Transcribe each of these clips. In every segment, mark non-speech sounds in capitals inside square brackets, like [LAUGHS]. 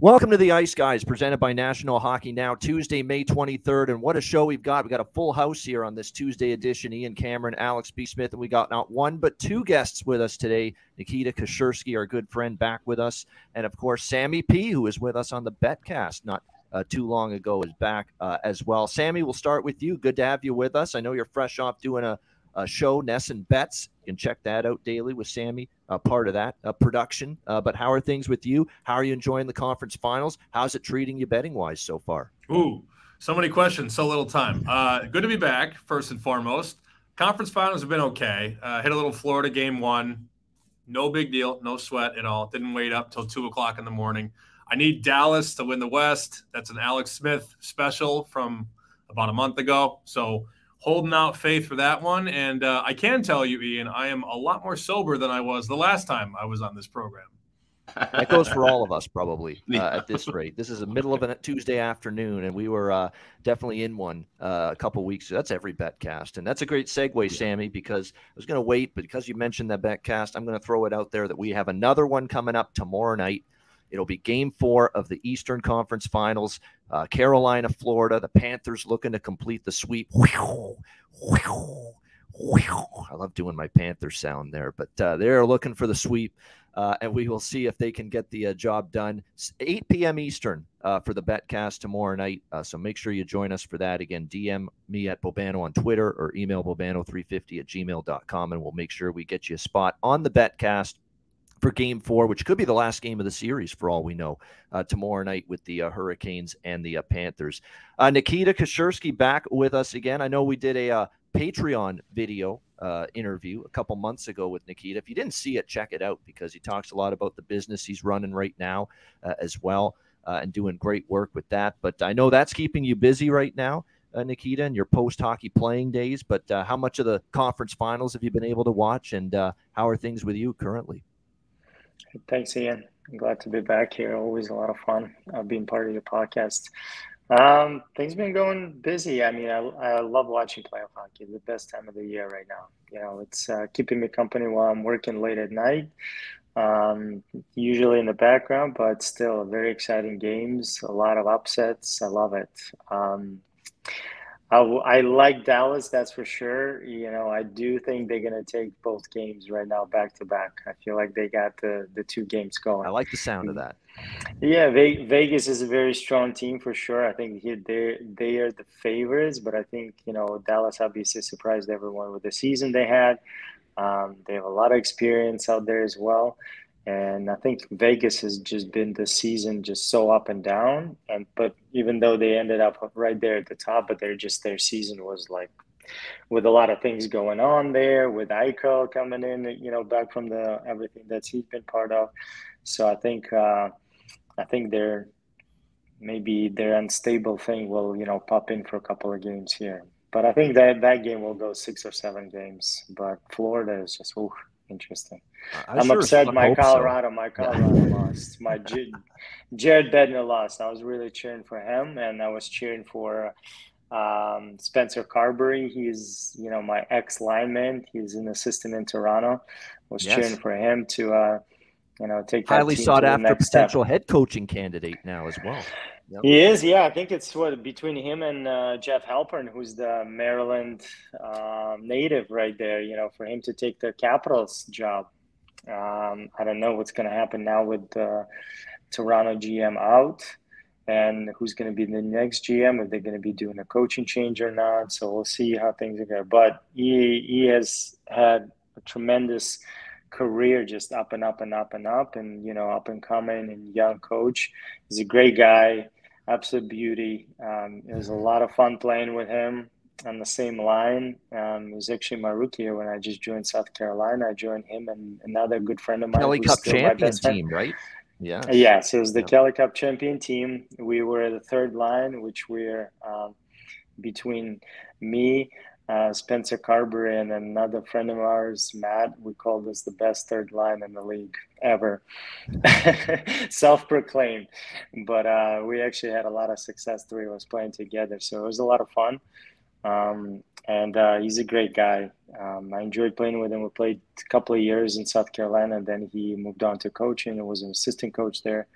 Welcome to the Ice Guys, presented by National Hockey Now, Tuesday, May 23rd. And what a show we've got. we got a full house here on this Tuesday edition. Ian Cameron, Alex B. Smith, and we got not one, but two guests with us today. Nikita Kashirsky, our good friend, back with us. And of course, Sammy P., who was with us on the Betcast not uh, too long ago, is back uh, as well. Sammy, we'll start with you. Good to have you with us. I know you're fresh off doing a, a show, NESN Bets. You can check that out daily with Sammy uh, part of that uh, production. Uh, but how are things with you? How are you enjoying the conference finals? How's it treating you betting wise so far? Ooh, so many questions, so little time. Uh, good to be back, first and foremost. Conference finals have been okay. Uh, hit a little Florida game one. No big deal, no sweat at all. Didn't wait up till two o'clock in the morning. I need Dallas to win the West. That's an Alex Smith special from about a month ago. So holding out faith for that one. And uh, I can tell you, Ian, I am a lot more sober than I was the last time I was on this program. that goes for all of us, probably [LAUGHS] uh, at this rate. This is the middle of a Tuesday afternoon, and we were uh, definitely in one uh, a couple weeks. That's every betcast, and that's a great segue, Sammy. Because I was going to wait, but because you mentioned that betcast, I'm going to throw it out there that we have another one coming up tomorrow night. It'll be game four of the Eastern Conference Finals. Uh, Carolina, Florida. The Panthers looking to complete the sweep. I love doing my Panther sound there, but uh, they're looking for the sweep. Uh, and we will see if they can get the uh, job done. 8 p.m. Eastern uh, for the Betcast tomorrow night. Uh, so make sure you join us for that. Again, DM me at Bobano on Twitter or email Bobano350 at gmail.com, and we'll make sure we get you a spot on the Betcast for game four, which could be the last game of the series for all we know, uh, tomorrow night with the uh, Hurricanes and the uh, Panthers. Uh, Nikita Kashirsky back with us again. I know we did a uh, Patreon video uh, interview a couple months ago with Nikita. If you didn't see it, check it out because he talks a lot about the business he's running right now as well and doing great work with that. But I know that's keeping you busy right now. Nikita, and your post hockey playing days, but how much of the conference finals have you been able to watch, and how are things with you currently? Thanks, Ian. I'm glad to be back here. Always a lot of fun uh, being part of your podcast. Um, things been going busy. I mean, I, I love watching playoff hockey. The best time of the year right now. You know, it's uh, keeping me company while I'm working late at night. Um, usually in the background, but still very exciting games. A lot of upsets. I love it. Um, I, I like Dallas, that's for sure. You know, I do think they're going to take both games right now back to back. I feel like they got the, the two games going. I like the sound of that. Yeah, Vegas is a very strong team for sure. I think they they are the favorites, but I think you know Dallas obviously surprised everyone with the season they had. Um, they have a lot of experience out there as well. And I think Vegas has just been the season just so up and down. And but even though they ended up right there at the top, but they're just their season was like with a lot of things going on there, with Eichel coming in, you know, back from the everything that he's been part of. So I think uh, I think they're maybe their unstable thing will you know pop in for a couple of games here. But I think that that game will go six or seven games. But Florida is just ooh, interesting. I am sure upset my Colorado, so. my Colorado lost. My J- Jared Bednar lost. I was really cheering for him, and I was cheering for um, Spencer Carbery. He's you know my ex lineman. He's an assistant in Toronto. Was yes. cheering for him to uh, you know take highly sought after potential step. head coaching candidate now as well. Yep. He is, yeah. I think it's what between him and uh, Jeff Halpern, who's the Maryland uh, native right there. You know, for him to take the Capitals job. Um, I don't know what's going to happen now with uh, Toronto GM out, and who's going to be the next GM. If they're going to be doing a coaching change or not, so we'll see how things are going. But he he has had a tremendous career just up and up and up and up and you know up and coming and young coach he's a great guy absolute beauty. Um, it was a lot of fun playing with him on the same line. Um, it was actually my rookie year when I just joined South Carolina. I joined him and another good friend of mine. Kelly Cup champion team, right? Yeah. Yes, it was the yeah. Kelly Cup champion team. We were the third line, which we're um, between me, uh, Spencer Carbery, and another friend of ours, Matt. We call this the best third line in the league ever, [LAUGHS] self-proclaimed. But uh, we actually had a lot of success. Three of us playing together, so it was a lot of fun. Um, and uh, he's a great guy. Um, I enjoyed playing with him. We played a couple of years in South Carolina, then he moved on to coaching and was an assistant coach there.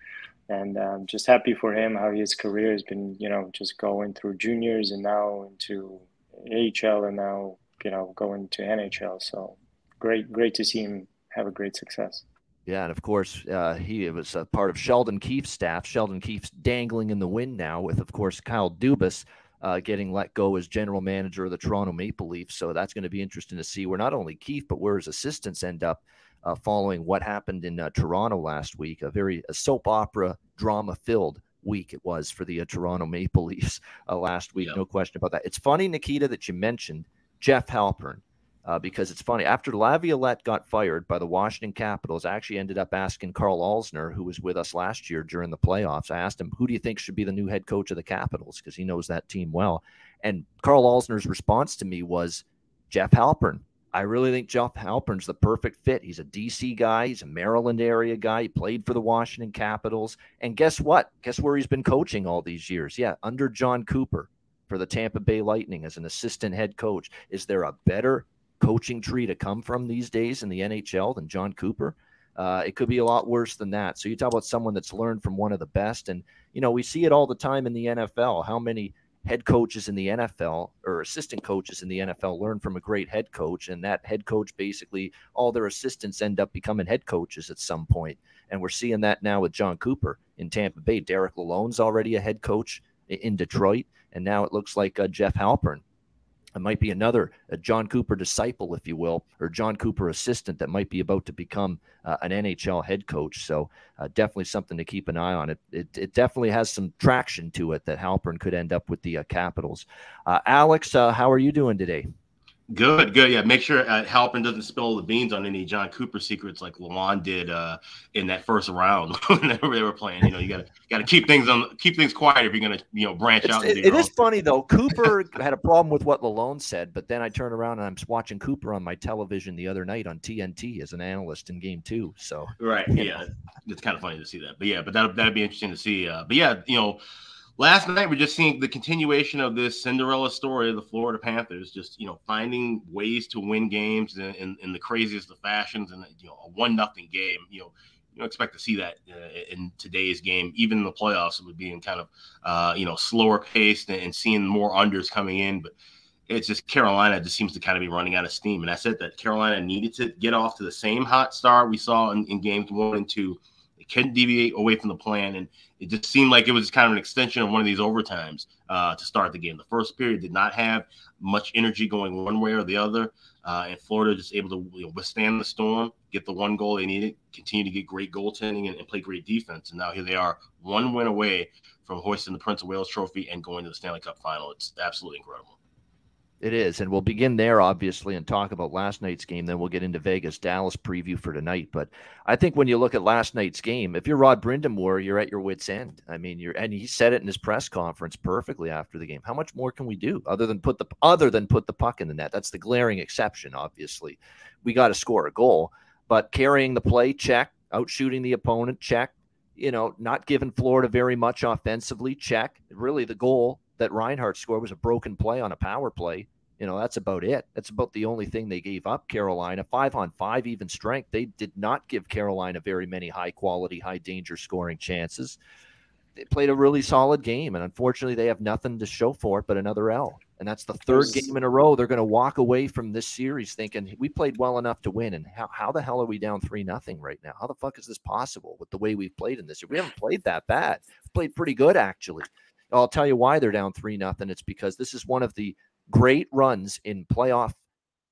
And um, just happy for him how his career has been, you know, just going through juniors and now into AHL and now, you know, going to NHL. So great, great to see him have a great success. Yeah, and of course, uh, he was a part of Sheldon Keefe's staff. Sheldon Keefe's dangling in the wind now, with of course Kyle Dubas uh, getting let go as general manager of the Toronto Maple Leafs. So that's going to be interesting to see where not only Keefe but where his assistants end up uh, following what happened in uh, Toronto last week. A very a soap opera drama filled week it was for the uh, Toronto Maple Leafs [LAUGHS] uh, last week. No question about that. It's funny, Nikita, that you mentioned Jeff Halpern uh, because it's funny. After Laviolette got fired by the Washington Capitals, I actually ended up asking Carl Alzner, who was with us last year during the playoffs. I asked him, "Who do you think should be the new head coach of the Capitals?" Because he knows that team well. And Carl Alzner's response to me was Jeff Halpern. I really think Jeff Halpern's the perfect fit. He's a DC guy. He's a Maryland area guy. He played for the Washington Capitals. And guess what? Guess where he's been coaching all these years? Yeah, under Jon Cooper for the Tampa Bay Lightning as an assistant head coach. Is there a better coaching tree to come from these days in the NHL than Jon Cooper. Uh, it could be a lot worse than that. So you talk about someone that's learned from one of the best, and you know we see it all the time in the NFL. How many head coaches in the NFL or assistant coaches in the NFL learn from a great head coach, and that head coach basically all their assistants end up becoming head coaches at some point. And we're seeing that now with Jon Cooper in Tampa Bay. Derek Lalonde's already a head coach in Detroit, and now it looks like uh, Jeff Halpern it might be another a Jon Cooper disciple, if you will, or Jon Cooper assistant that might be about to become uh, an NHL head coach. So uh, definitely something to keep an eye on. It, it, it definitely has some traction to it that Halpern could end up with the uh, Capitals. Uh, Alex, uh, how are you doing today? Good, good. Yeah, make sure uh, Halpern doesn't spill the beans on any Jon Cooper secrets like Lalonde did uh, in that first round [LAUGHS] whenever they were playing. You know, you got to got to keep things on, keep things quiet if you're gonna, you know, branch it's, out. It, it is funny though. Cooper [LAUGHS] had a problem with what Lalonde said, but then I turn around and I'm watching Cooper on my television the other night on TNT as an analyst in Game Two. So right, yeah, know. it's kind of funny to see that. But yeah, but that that'd be interesting to see. Uh, but yeah, you know last night we're just seeing the continuation of this Cinderella story of the Florida Panthers, just you know finding ways to win games in, in, in the craziest of fashions, and you know a one nothing game. You know, you don't expect to see that uh, in today's game, even in the playoffs. It would be in kind of uh, you know slower paced and, and seeing more unders coming in, but. It's just Carolina just seems to kind of be running out of steam. And I said that Carolina needed to get off to the same hot start we saw in, in games one and two couldn't deviate away from the plan, and it just seemed like it was kind of an extension of one of these overtimes uh, to start the game. The first period did not have much energy going one way or the other, uh, and Florida just able to you know, withstand the storm, get the one goal they needed, continue to get great goaltending, and, and play great defense. And now here they are, one win away from hoisting the Prince of Wales Trophy and going to the Stanley Cup Final. It's absolutely incredible. It is. And we'll begin there, obviously, and talk about last night's game. Then we'll get into Vegas Dallas preview for tonight. But I think when you look at last night's game, if you're Rod Brind'Amour, you're at your wits' end. I mean, you're and he said it in his press conference perfectly after the game. How much more can we do other than put the other than put the puck in the net? That's the glaring exception, obviously. We got to score a goal. But carrying the play, check. Out shooting the opponent, check. You know, not giving Florida very much offensively, check. Really the goal that Reinhart scored was a broken play on a power play. You know, that's about it. That's about the only thing they gave up, Carolina. Five on five, even strength. They did not give Carolina very many high quality, high danger scoring chances. They played a really solid game, and unfortunately, they have nothing to show for it but another L. And that's the third game in a row. They're going to walk away from this series thinking we played well enough to win. And how, how the hell are we down three nothing right now? How the fuck is this possible with the way we've played in this? Year? We haven't played that bad. We played pretty good actually. I'll tell you why they're down three nothing. It's because this is one of the great runs in playoff,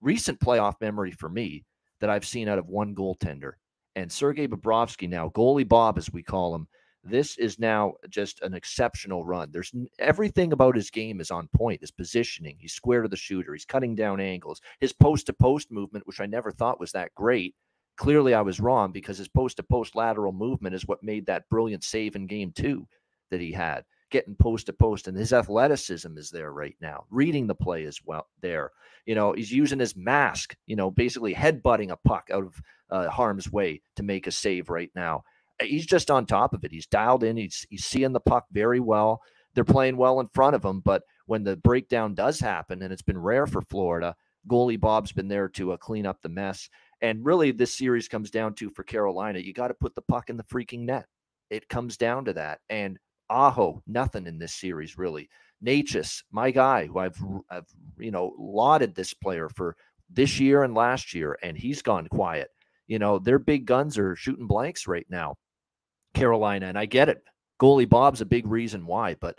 recent playoff memory for me that I've seen out of one goaltender. And Sergei Bobrovsky, now goalie Bob, as we call him, this is now just an exceptional run. There's everything about his game is on point. His positioning, he's square to the shooter, he's cutting down angles. His post to post movement, which I never thought was that great. Clearly, I was wrong because his post to post lateral movement is what made that brilliant save in game two that he had getting post to post, and his athleticism is there right now. Reading the play is well there. You know, he's using his mask. You know, basically headbutting a puck out of uh, harm's way to make a save right now. He's just on top of it. He's dialed in. He's he's seeing the puck very well. They're playing well in front of him, but when the breakdown does happen, and it's been rare for Florida, goalie Bob's been there to uh, clean up the mess. And really, this series comes down to for Carolina, you got to put the puck in the freaking net. It comes down to that. And Aho, nothing in this series really. Necas, my guy, who I've, I've you know lauded this player for this year and last year, and he's gone quiet. You know, their big guns are shooting blanks right now, Carolina, and I get it. Goalie Bob's a big reason why, but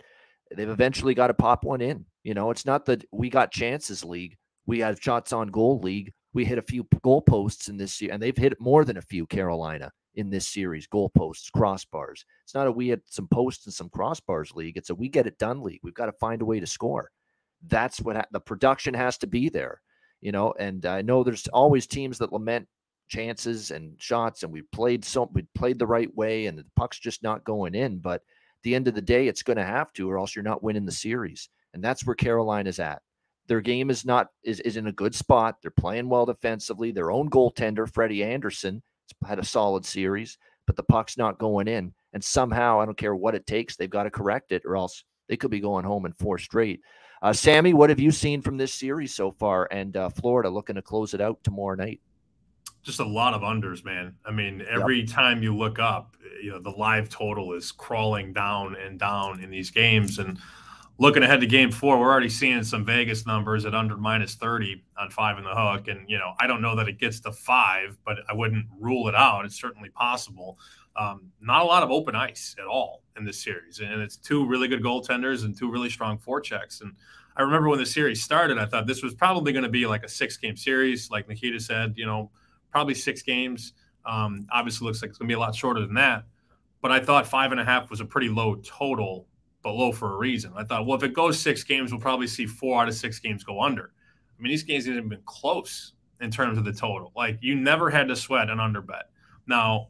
they've eventually got to pop one in. You know, it's not that we got chances league. We have shots on goal league. We hit a few goalposts in this year, and they've hit more than a few Carolina in this series goalposts, crossbars. It's not a we had some posts and some crossbars league. It's a we get it done league. We've got to find a way to score. That's what ha- the production has to be there, you know. And I know there's always teams that lament chances and shots, and we played so we played the right way, and the puck's just not going in. But at the end of the day, it's going to have to, or else you're not winning the series. And that's where Carolina's at. Their game is not is, is in a good spot. They're playing well defensively. Their own goaltender, Freddie Andersen, had a solid series, but the puck's not going in. And somehow, I don't care what it takes, they've got to correct it, or else they could be going home in four straight. Uh, Sammy, what have you seen from this series so far? And uh, Florida looking to close it out tomorrow night. Just a lot of unders, man. I mean, every yep. time you look up, you know, the live total is crawling down and down in these games. And looking ahead to game four, we're already seeing some Vegas numbers at under minus 30 on five in the hook. And, you know, I don't know that it gets to five, but I wouldn't rule it out. It's certainly possible. Um, not a lot of open ice at all in this series. And it's two really good goaltenders and two really strong forechecks. And I remember when the series started, I thought this was probably going to be like a six game series. Like Nikita said, you know, probably six games. Um, obviously, looks like it's going to be a lot shorter than that. But I thought five and a half was a pretty low total but low for a reason. I thought, well, if it goes six games, we'll probably see four out of six games go under. I mean, these games haven't been close in terms of the total. Like you never had to sweat an under bet. Now,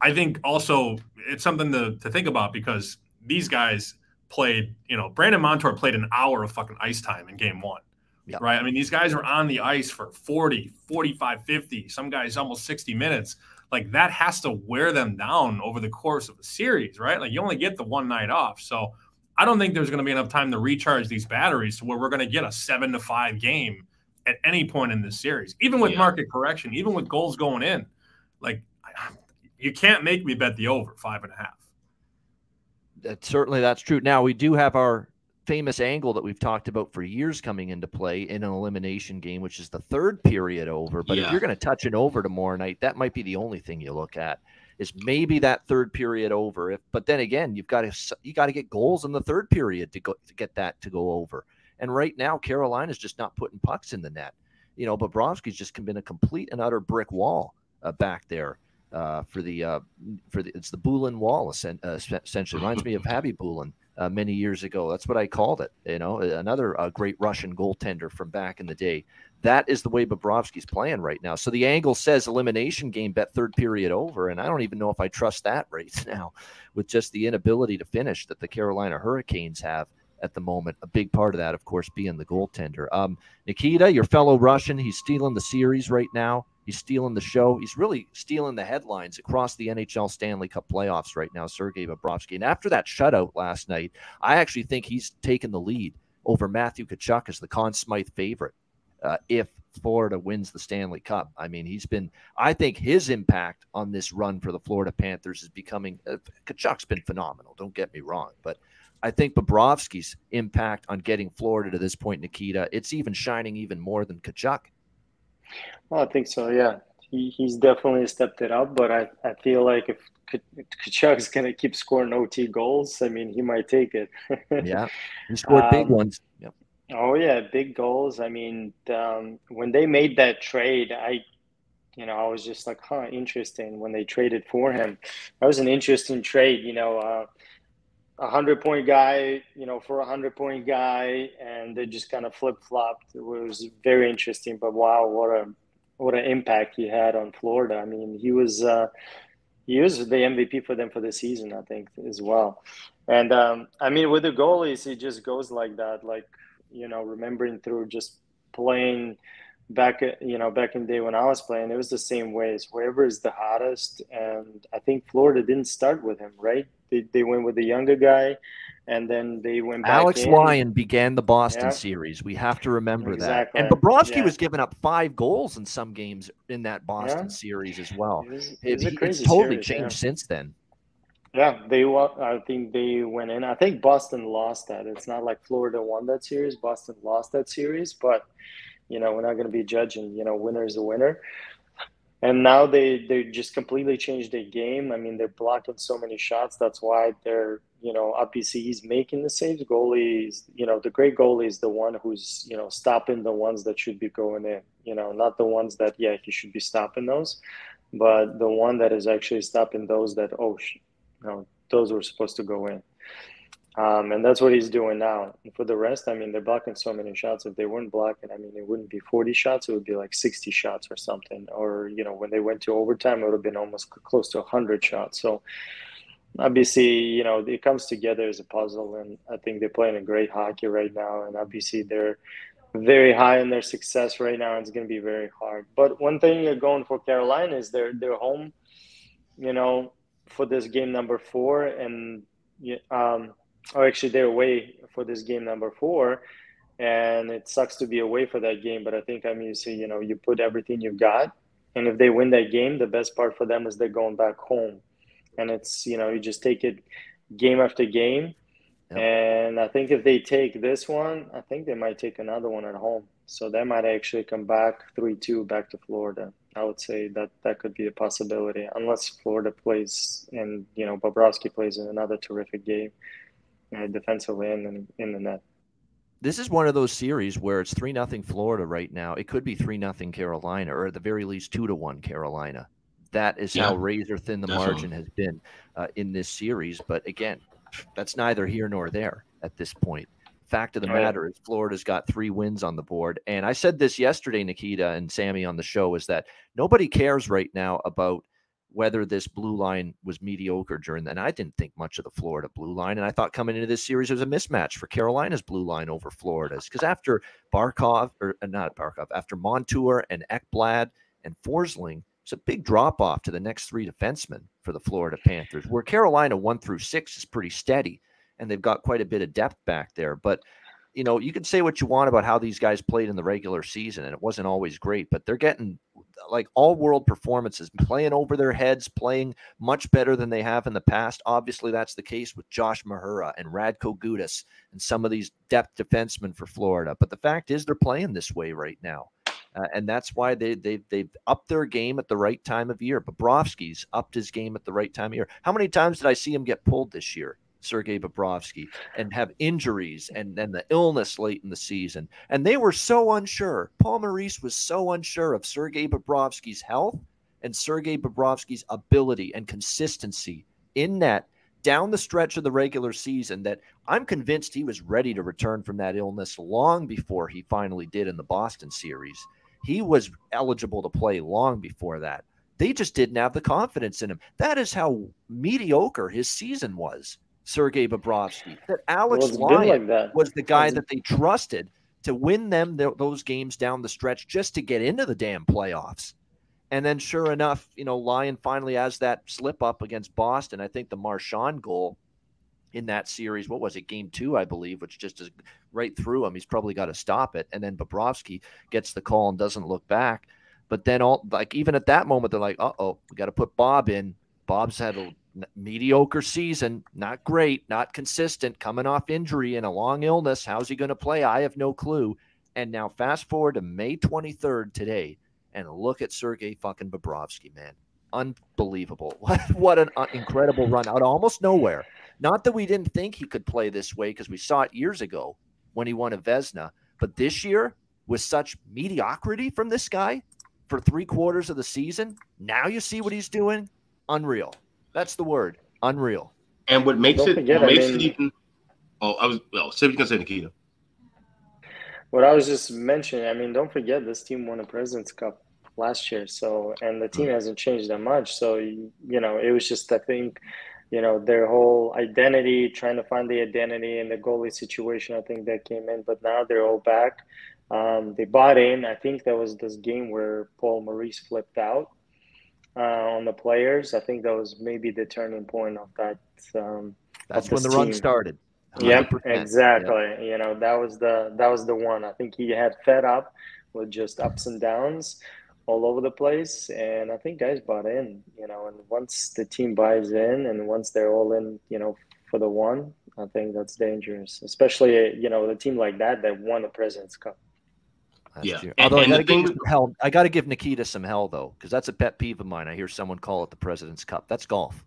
I think also it's something to, to think about because these guys played, you know, Brandon Montour played an hour of fucking ice time in game one. Yep. Right. I mean, these guys are on the ice for 40, 45, 50, some guys almost 60 minutes like that has to wear them down over the course of a series, right? Like you only get the one night off. So I don't think there's going to be enough time to recharge these batteries to where we're going to get a seven to five game at any point in this series, even with yeah. market correction, even with goals going in. Like you can't make me bet the over five and a half. That certainly that's true. Now we do have our famous angle that we've talked about for years coming into play in an elimination game, which is the third period over. But yeah. if you're going to touch an over tomorrow night, that might be the only thing you look at is maybe that third period over. If, but then again, you've got to you got to get goals in the third period to go to get that to go over. And right now, Carolina's just not putting pucks in the net. You know, Bobrovsky's just been a complete and utter brick wall uh, back there. Uh, for the uh, for the it's the Bulin wall uh, essentially reminds me of [LAUGHS] Khabibulin uh, many years ago. That's what I called it. You know, another uh, great Russian goaltender from back in the day. That is the way Bobrovsky's playing right now. So the angle says elimination game bet third period over, and I don't even know if I trust that [LAUGHS] right now, with just the inability to finish that the Carolina Hurricanes have at the moment. A big part of that, of course, being the goaltender. Um, Nikita, your fellow Russian, he's stealing the series right now. He's stealing the show. He's really stealing the headlines across the NHL Stanley Cup playoffs right now, Sergei Bobrovsky. And after that shutout last night, I actually think he's taken the lead over Matthew Tkachuk as the Conn Smythe favorite uh, if Florida wins the Stanley Cup. I mean, he's been, I think his impact on this run for the Florida Panthers is becoming, uh, Tkachuk's been phenomenal, don't get me wrong. But I think Bobrovsky's impact on getting Florida to this point, Nikita, it's even shining even more than Tkachuk. Well, I think so. Yeah, he, he's definitely stepped it up. But I, I feel like if Tkachuk's going to keep scoring OT goals, I mean, he might take it. [LAUGHS] yeah, he scored um, big ones. Yep. Oh yeah, big goals. I mean, um, when they made that trade, I, you know, I was just like, huh, interesting. When they traded for him, that was an interesting trade. You know, uh, a hundred point guy, you know, for a hundred point guy, and they just kind of flip flopped. It was very interesting. But wow, what a what an impact he had on Florida. I mean, he was uh, he was the MVP for them for the season, I think, as well. And um, I mean, with the goalies, it just goes like that. Like you know, remembering through just playing back you know back in the day when I was playing, it was the same ways. Wherever is the hottest, and I think Florida didn't start with him, right? They, they went with the younger guy, and then they went. Back. Alex in. Lyon began the Boston Yeah. series. We have to remember Exactly. that. And Bobrovsky Yeah. was giving up five goals in some games in that Boston Yeah. series as well. It was, it It, was a it's totally series, changed since then. Yeah, they I think they went in. I think Boston lost that. It's not like Florida won that series. Boston lost that series, but you know, we're not going to be judging, you know, winner is a winner. And now they they just completely changed their game. I mean, they're blocking so many shots. That's why they're, you know, obviously he's making the saves. Goalies, you know, the great goalie is the one who's, you know, stopping the ones that should be going in. You know, not the ones that yeah, he should be stopping those, but the one that is actually stopping those that oh, you know, those were supposed to go in. Um, and that's what he's doing now. And for the rest, I mean, they're blocking so many shots. If they weren't blocking, I mean, it wouldn't be 40 shots. It would be like 60 shots or something. Or, you know, when they went to overtime, it would have been almost close to 100 shots. So obviously, you know, it comes together as a puzzle. And I think they're playing a great hockey right now. And obviously, they're very high in their success right now. It's going to be very hard. But one thing uh, going for Carolina is they're, they're home, you know, for this game number four. And, um, or actually they're away for this game number four and it sucks to be away for that game but i think i mean you see you know you put everything you've got and if they win that game the best part for them is they're going back home. And it's you know you just take it game after game. Yep. and i think if they take this one i think they might take another one at home. So they might actually come back 3-2 back to florida. I would say that that could be a possibility unless florida plays and you know bobrovsky plays in another terrific game uh, defensively and in, in the net. This is one of those series where it's three nothing Florida right now. It could be three nothing Carolina, or at the very least two to one Carolina. That is how razor thin the definitely. margin has been uh, in this series. But again, that's neither here nor there at this point. Fact of the yeah. matter is, Florida's got three wins on the board. And I said this yesterday, Nikita and Sammy on the show, is that nobody cares right now about whether this blue line was mediocre during that. And I didn't think much of the Florida blue line. And I thought coming into this series, it was a mismatch for Carolina's blue line over Florida's. Because after Barkov, or uh, not Barkov, after Montour and Ekblad and Forsling, it's a big drop off to the next three defensemen for the Florida Panthers, where Carolina one through six is pretty steady. And they've got quite a bit of depth back there. But you know, you can say what you want about how these guys played in the regular season, and it wasn't always great, but they're getting like all world performances, playing over their heads, playing much better than they have in the past. Obviously, that's the case with Josh Mahura and Radko Gudas and some of these depth defensemen for Florida. But the fact is, they're playing this way right now. Uh, and that's why they they they've upped their game at the right time of year. Bobrovsky's upped his game at the right time of year. How many times did I see him get pulled this year, Sergei Bobrovsky, and have injuries and then the illness late in the season? And they were so unsure. Paul Maurice was so unsure of Sergei Bobrovsky's health and Sergei Bobrovsky's ability and consistency in net down the stretch of the regular season that I'm convinced he was ready to return from that illness long before he finally did in the Boston series. He was eligible to play long before that. They just didn't have the confidence in him. That is how mediocre his season was, Sergei Bobrovsky. That Alex well, Lyon like that. was the guy that they trusted to win them th- those games down the stretch just to get into the damn playoffs. And then, sure enough, you know, Lyon finally has that slip up against Boston. I think the Marchand goal in that series, what was it, game two, I believe, which just is right through him. He's probably got to stop it. And then Bobrovsky gets the call and doesn't look back. But then, all like, even at that moment, they're like, uh oh, we got to put Bob in. Bob's had a mediocre season, not great, not consistent, coming off injury and a long illness. How's he going to play? I have no clue. And now, fast forward to May 23rd today, and look at Sergey fucking Bobrovsky, man. Unbelievable. [LAUGHS] What, an uh, incredible run out of almost nowhere. Not that we didn't think he could play this way because we saw it years ago when he won a Vezina, but this year, with such mediocrity from this guy for three quarters of the season, now you see what he's doing. Unreal. That's the word. Unreal. And what makes Don't it forget, what I makes mean- it even. Oh, I was well. Say what you gonna say, Nikita. What I was just mentioning, I mean, don't forget this team won a President's Cup last year, so and the team hasn't changed that much. So you, you know, it was just I think, you know their whole identity, trying to find the identity in the goalie situation. I think that came in, but now they're all back. Um, they bought in. I think that was this game where Paul Maurice flipped out uh, on the players. I think that was maybe the turning point of that. Um, That's when the team. run started. Yep, exactly. Yep. You know that was the that was the one. I think he had fed up with just ups and downs all over the place, and I think guys bought in. You know, and once the team buys in, and once they're all in, you know, for the one, I think that's dangerous, especially you know the team like that that won the Presidents Cup. That's yeah. And, Although and I got to give hell, I got to give Nikita some hell though, because that's a pet peeve of mine. I hear someone call it the President's Cup. That's golf.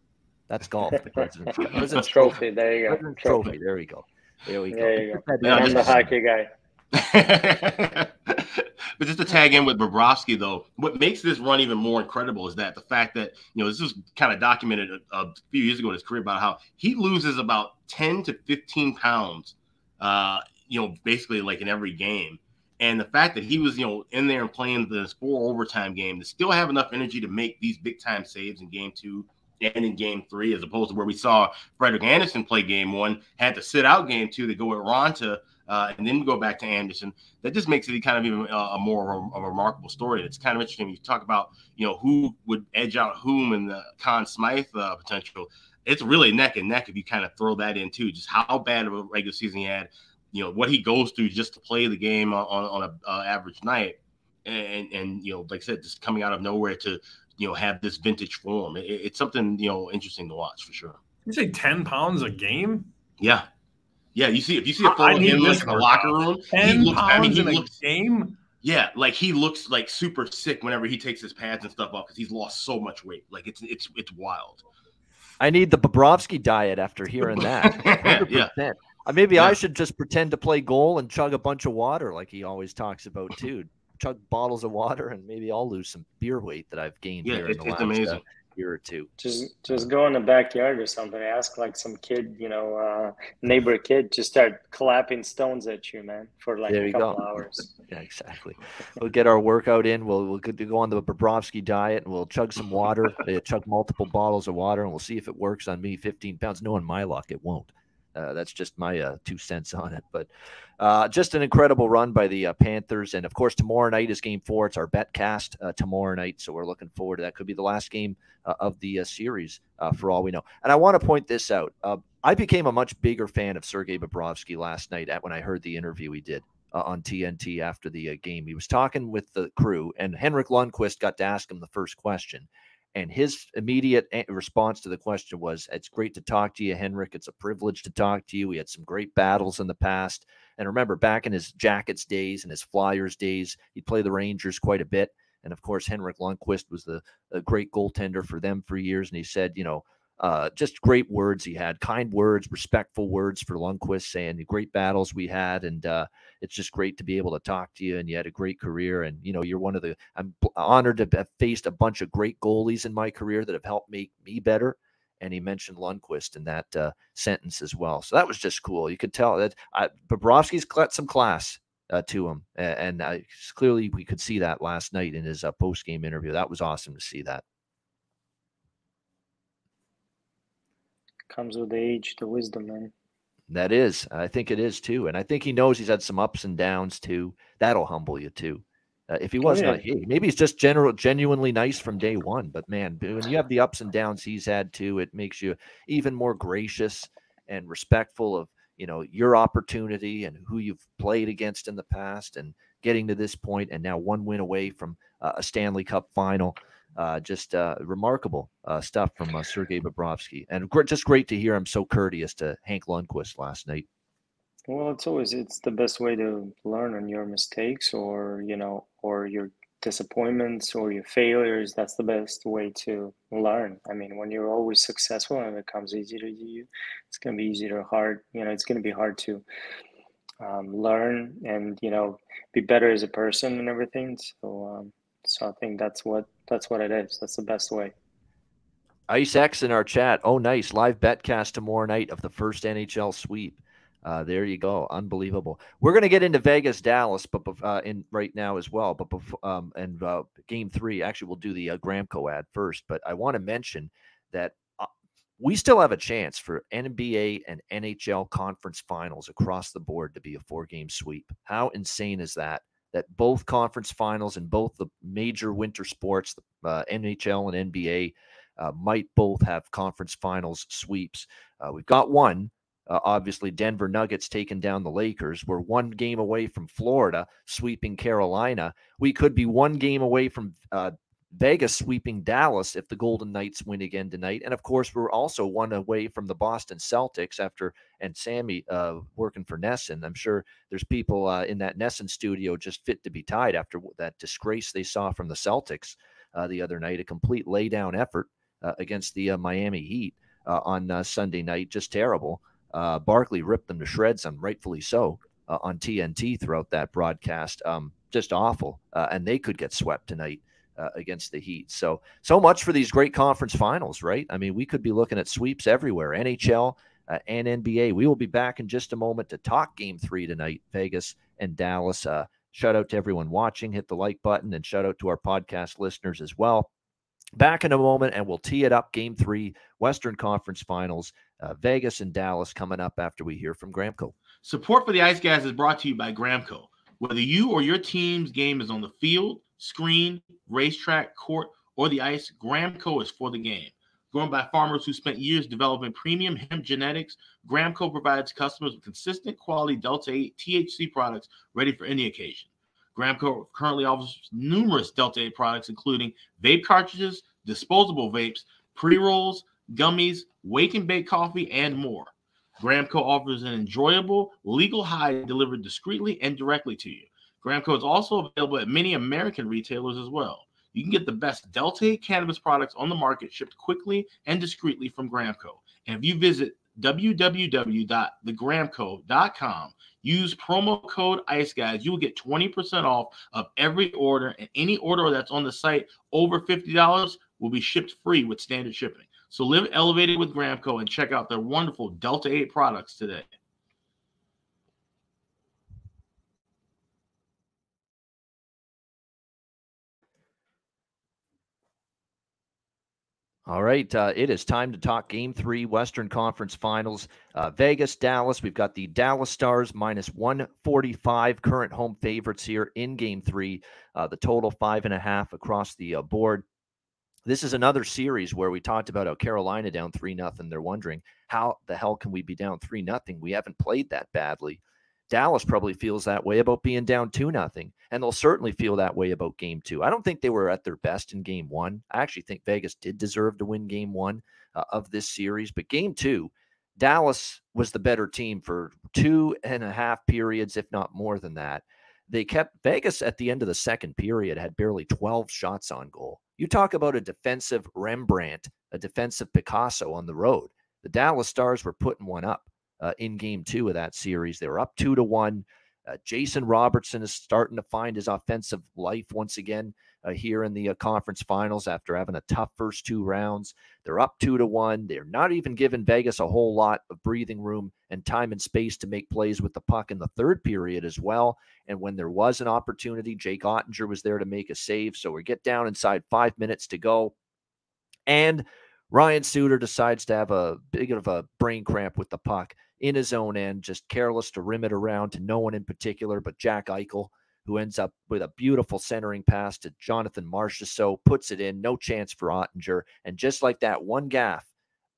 That's golf. The President's Cup. President's trophy. There you go. President's trophy. trophy. There we go. There we go. There you go. Yeah, I'm the hockey guy. [LAUGHS] but just to tag in with Bobrovsky, though, what makes this run even more incredible is that the fact that you know this was kind of documented a, a few years ago in his career about how he loses about 10 to 15 pounds, uh, you know, basically like in every game. And the fact that he was, you know, in there and playing this four overtime game to still have enough energy to make these big time saves in game two and in game three, as opposed to where we saw Frederik Andersen play game one, had to sit out game two to go with Raanta uh, and then go back to Anderson. That just makes it kind of even uh, a more of a, a, remarkable story. It's kind of interesting. You talk about, you know, who would edge out whom in the Conn Smythe uh, potential. It's really neck and neck if you kind of throw that in too. Just how bad of a regular season he had, you know what he goes through just to play the game on, on a uh, average night, and and you know like I said, just coming out of nowhere to you know have this vintage form. It, it's something you know interesting to watch for sure. You say ten pounds a game? Yeah, yeah. You see if you see a photo of him like in the locker room, ten looks, pounds I mean, he in looks, a game. Yeah, like he looks like super sick whenever he takes his pads and stuff off because he's lost so much weight. Like it's it's it's wild. I need the Bobrovsky diet after hearing that. [LAUGHS] yeah. Uh, maybe yeah. I should just pretend to play goal and chug a bunch of water like he always talks about too. chug bottles of water and maybe I'll lose some beer weight that I've gained yeah, here in the last uh, year or two. Just just go in the backyard or something. Ask like some kid, you know, uh, neighbor kid, just start clapping stones at you, man, for like there a couple go. hours. [LAUGHS] yeah, exactly. We'll get our workout in. We'll we'll go on the Bobrovsky diet and we'll chug some water. [LAUGHS] chug multiple bottles of water and we'll see if it works on me. 15 pounds. No, Knowing my luck, it won't. Uh, that's just my uh, two cents on it. But uh, just an incredible run by the uh, Panthers. And of course, tomorrow night is game four. It's our bet cast uh, tomorrow night. So we're looking forward to that. Could be the last game uh, of the series for all we know. And I want to point this out. I became a much bigger fan of Sergei Bobrovsky last night at, when I heard the interview he did. on TNT after the game, he was talking with the crew, and Henrik Lundqvist got to ask him the first question. And his immediate response to the question was, It's great to talk to you, Henrik. It's a privilege to talk to you. We had some great battles in the past. And remember, back in his Jackets days and his Flyers days, he'd play the Rangers quite a bit. And of course, Henrik Lundqvist was the great goaltender for them for years. And he said, you know, uh, just great words he had, kind words, respectful words for Lundqvist, saying the great battles we had, and uh, it's just great to be able to talk to you. And you had a great career, and you know you're one of the. I'm honored to have faced a bunch of great goalies in my career that have helped make me better. And he mentioned Lundqvist in that uh, sentence as well, so that was just cool. You could tell that uh, Bobrovsky's got some class uh, to him, and, and clearly we could see that last night in his uh, post game interview. That was awesome to see that. Comes with the age, the wisdom, man. That is, I think it is too, and I think he knows he's had some ups and downs too. That'll humble you too. Uh, if he was oh, yeah. not, hey, maybe he's just general, genuinely nice from day one. But man, when you have the ups and downs he's had too, it makes you even more gracious and respectful of you know your opportunity and who you've played against in the past, and getting to this point, and now one win away from uh, a Stanley Cup final. Uh, just uh, remarkable uh, stuff from uh, Sergei Bobrovsky, and gr- just great to hear him so courteous to Hank Lundqvist last night. Well, it's always it's the best way to learn on your mistakes, or you know, or your disappointments or your failures. That's the best way to learn. I mean, when you're always successful and it comes easy to you, it's gonna be easier or hard. You know, it's gonna be hard to um, learn and you know be better as a person and everything. So. Um, so I think that's what that's what it is. That's the best way. Ice X in our chat. Oh, nice live betcast tomorrow night of the first NHL sweep. Uh, there you go, unbelievable. We're going to get into Vegas, Dallas, but uh, in right now as well. But before, um, and uh, game three, actually, we'll do the uh, Gramco ad first. But I want to mention that uh, we still have a chance for NBA and NHL conference finals across the board to be a four game sweep. How insane is that? That both conference finals and both the major winter sports, uh, NHL and NBA, uh, might both have conference finals sweeps. Uh, we've got one. Uh, obviously, Denver Nuggets taking down the Lakers. We're one game away from Florida sweeping Carolina. We could be one game away from uh, Vegas sweeping Dallas if the Golden Knights win again tonight. And of course, we're also one away from the Boston Celtics after and Sammy uh, working for NESN. I'm sure there's people uh, in that NESN studio just fit to be tied after that disgrace they saw from the Celtics uh, the other night. A complete laydown effort uh, against the uh, Miami Heat uh, on Sunday night. Just terrible. Barkley ripped them to shreds, and rightfully so, on TNT throughout that broadcast. Um, just awful. and they could get swept tonight uh, against the Heat. So, so much for these great conference finals, right? I mean, we could be looking at sweeps everywhere, NHL uh, and NBA. We will be back in just a moment to talk game three tonight, Vegas and Dallas. Uh, shout out to everyone watching. Hit the like button and shout out to our podcast listeners as well. Back in a moment, and we'll tee it up. Game three, Western Conference Finals, uh, Vegas and Dallas coming up after we hear from Gramco. Support for the Ice Guys is brought to you by Gramco. Whether you or your team's game is on the field, screen, racetrack, court, or the ice, Gramco is for the game. Grown by farmers who spent years developing premium hemp genetics, Gramco provides customers with consistent quality Delta 8 THC products ready for any occasion. Gramco currently offers numerous Delta 8 products, including vape cartridges, disposable vapes, pre rolls, gummies, wake and bake coffee, and more. Gramco offers an enjoyable, legal high delivered discreetly and directly to you. Gramco is also available at many American retailers as well. You can get the best Delta 8 cannabis products on the market shipped quickly and discreetly from Gramco. And if you visit www.thegramco.com, use promo code IceGuys, you will get 20% off of every order, and any order that's on the site over $50 will be shipped free with standard shipping. So live elevated with Gramco and check out their wonderful Delta 8 products today. All right, uh, it is time to talk Game Three, Western Conference Finals. Uh, Vegas, Dallas. We've got the Dallas Stars minus one forty-five, current home favorites here in Game Three. Uh, the total five and a half across the uh, board. This is another series where we talked about how Carolina down three nothing. They're wondering how the hell can we be down three nothing? We haven't played that badly. Dallas probably feels that way about being down 2 nothing, and they'll certainly feel that way about game 2. I don't think they were at their best in game 1. I actually think Vegas did deserve to win game 1 uh, of this series, but game 2 Dallas was the better team for two and a half periods, if not more than that. They kept Vegas at the end of the second period had barely 12 shots on goal. You talk about a defensive Rembrandt, a defensive Picasso on the road. The Dallas Stars were putting one up uh, in game two of that series. They were up two to one. Uh, Jason Robertson is starting to find his offensive life once again uh, here in the uh, conference finals after having a tough first two rounds. They're up two to one. They're not even giving Vegas a whole lot of breathing room and time and space to make plays with the puck in the third period as well. And when there was an opportunity, Jake Oettinger was there to make a save. So we get down inside five minutes to go. And Ryan Suter decides to have a big of a brain cramp with the puck in his own end, just careless to rim it around to no one in particular but Jack Eichel, who ends up with a beautiful centering pass to Jonathan Marchessault, puts it in, no chance for Oettinger. And just like that, one gaff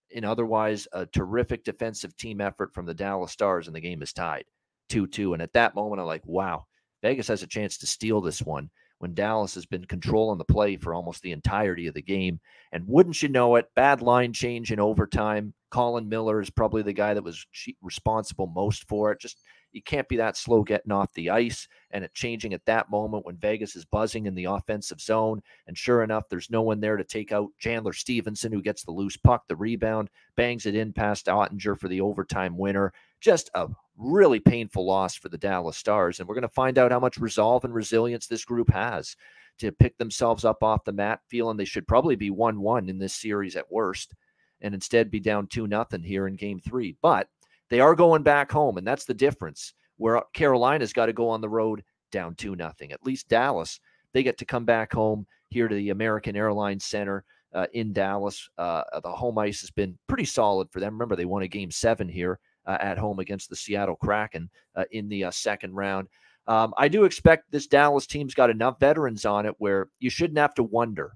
in otherwise a terrific defensive team effort from the Dallas Stars, and the game is tied 2 2. And at that moment, I'm like, wow, Vegas has a chance to steal this one when Dallas has been controlling the play for almost the entirety of the game. And wouldn't you know it, bad line change in overtime. Colin Miller is probably the guy that was responsible most for it. Just you can't be that slow getting off the ice and it changing at that moment when Vegas is buzzing in the offensive zone. And sure enough, there's no one there to take out Chandler Stephenson, who gets the loose puck, the rebound, bangs it in past Oettinger for the overtime winner. Just a really painful loss for the Dallas Stars. And we're going to find out how much resolve and resilience this group has to pick themselves up off the mat, feeling they should probably be 1 1 in this series at worst, and instead be down 2 nothing here in game three. But they are going back home, and that's the difference. Where Carolina's got to go on the road down 2 nothing. At least Dallas, they get to come back home here to the American Airlines Center uh, in Dallas. Uh, the home ice has been pretty solid for them. Remember, they won a game seven here at home against the Seattle Kraken uh, in the uh, second round. Um, I do expect this Dallas team's got enough veterans on it where you shouldn't have to wonder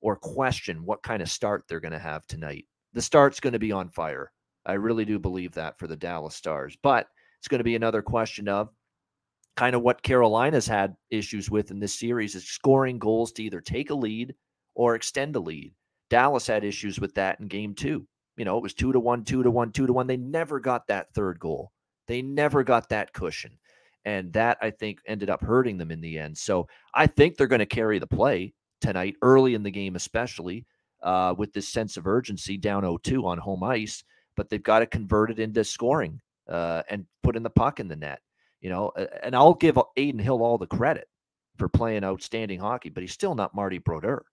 or question what kind of start they're going to have tonight. The start's going to be on fire. I really do believe that for the Dallas Stars. But it's going to be another question of kind of what Carolina's had issues with in this series is scoring goals to either take a lead or extend a lead. Dallas had issues with that in game two. You know, it was two to one, two to one, two to one. They never got that third goal. They never got that cushion. And that, I think, ended up hurting them in the end. So I think they're going to carry the play tonight, early in the game, especially uh, with this sense of urgency down 0 2 on home ice. But they've got to convert it into scoring uh, and put in the puck in the net. You know, and I'll give Adin Hill all the credit for playing outstanding hockey, but he's still not Marty Brodeur.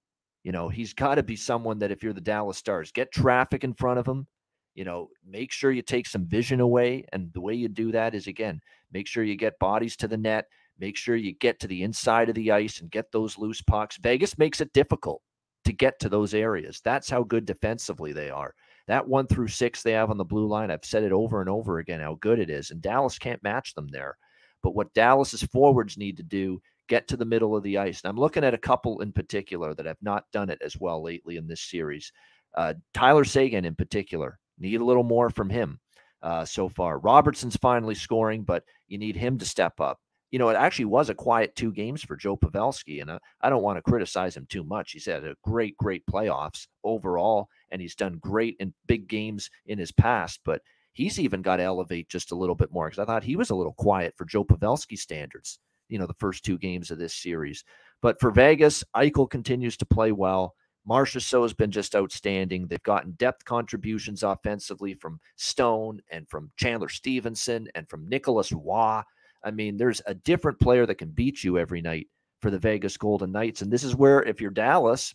You know, he's got to be someone that if you're the Dallas Stars, get traffic in front of him. You know, make sure you take some vision away. And the way you do that is, again, make sure you get bodies to the net, make sure you get to the inside of the ice and get those loose pucks. Vegas makes it difficult to get to those areas. That's how good defensively they are. That one through six they have on the blue line, I've said it over and over again how good it is. And Dallas can't match them there. But what Dallas's forwards need to do get to the middle of the ice. And I'm looking at a couple in particular that have not done it as well lately in this series. Uh, Tyler Seguin, in particular, need a little more from him uh, so far. Robertson's finally scoring, but you need him to step up. You know, it actually was a quiet two games for Joe Pavelski, and uh, I don't want to criticize him too much. He's had a great, great playoffs overall, and he's done great in big games in his past, but he's even got to elevate just a little bit more because I thought he was a little quiet for Joe Pavelski standards you know the first two games of this series. But for Vegas, Eichel continues to play well. Marchessault has been just outstanding. They've gotten depth contributions offensively from Stone and from Chandler Stephenson and from Nicolas Roy. I mean, there's a different player that can beat you every night for the Vegas Golden Knights. And this is where, if you're Dallas,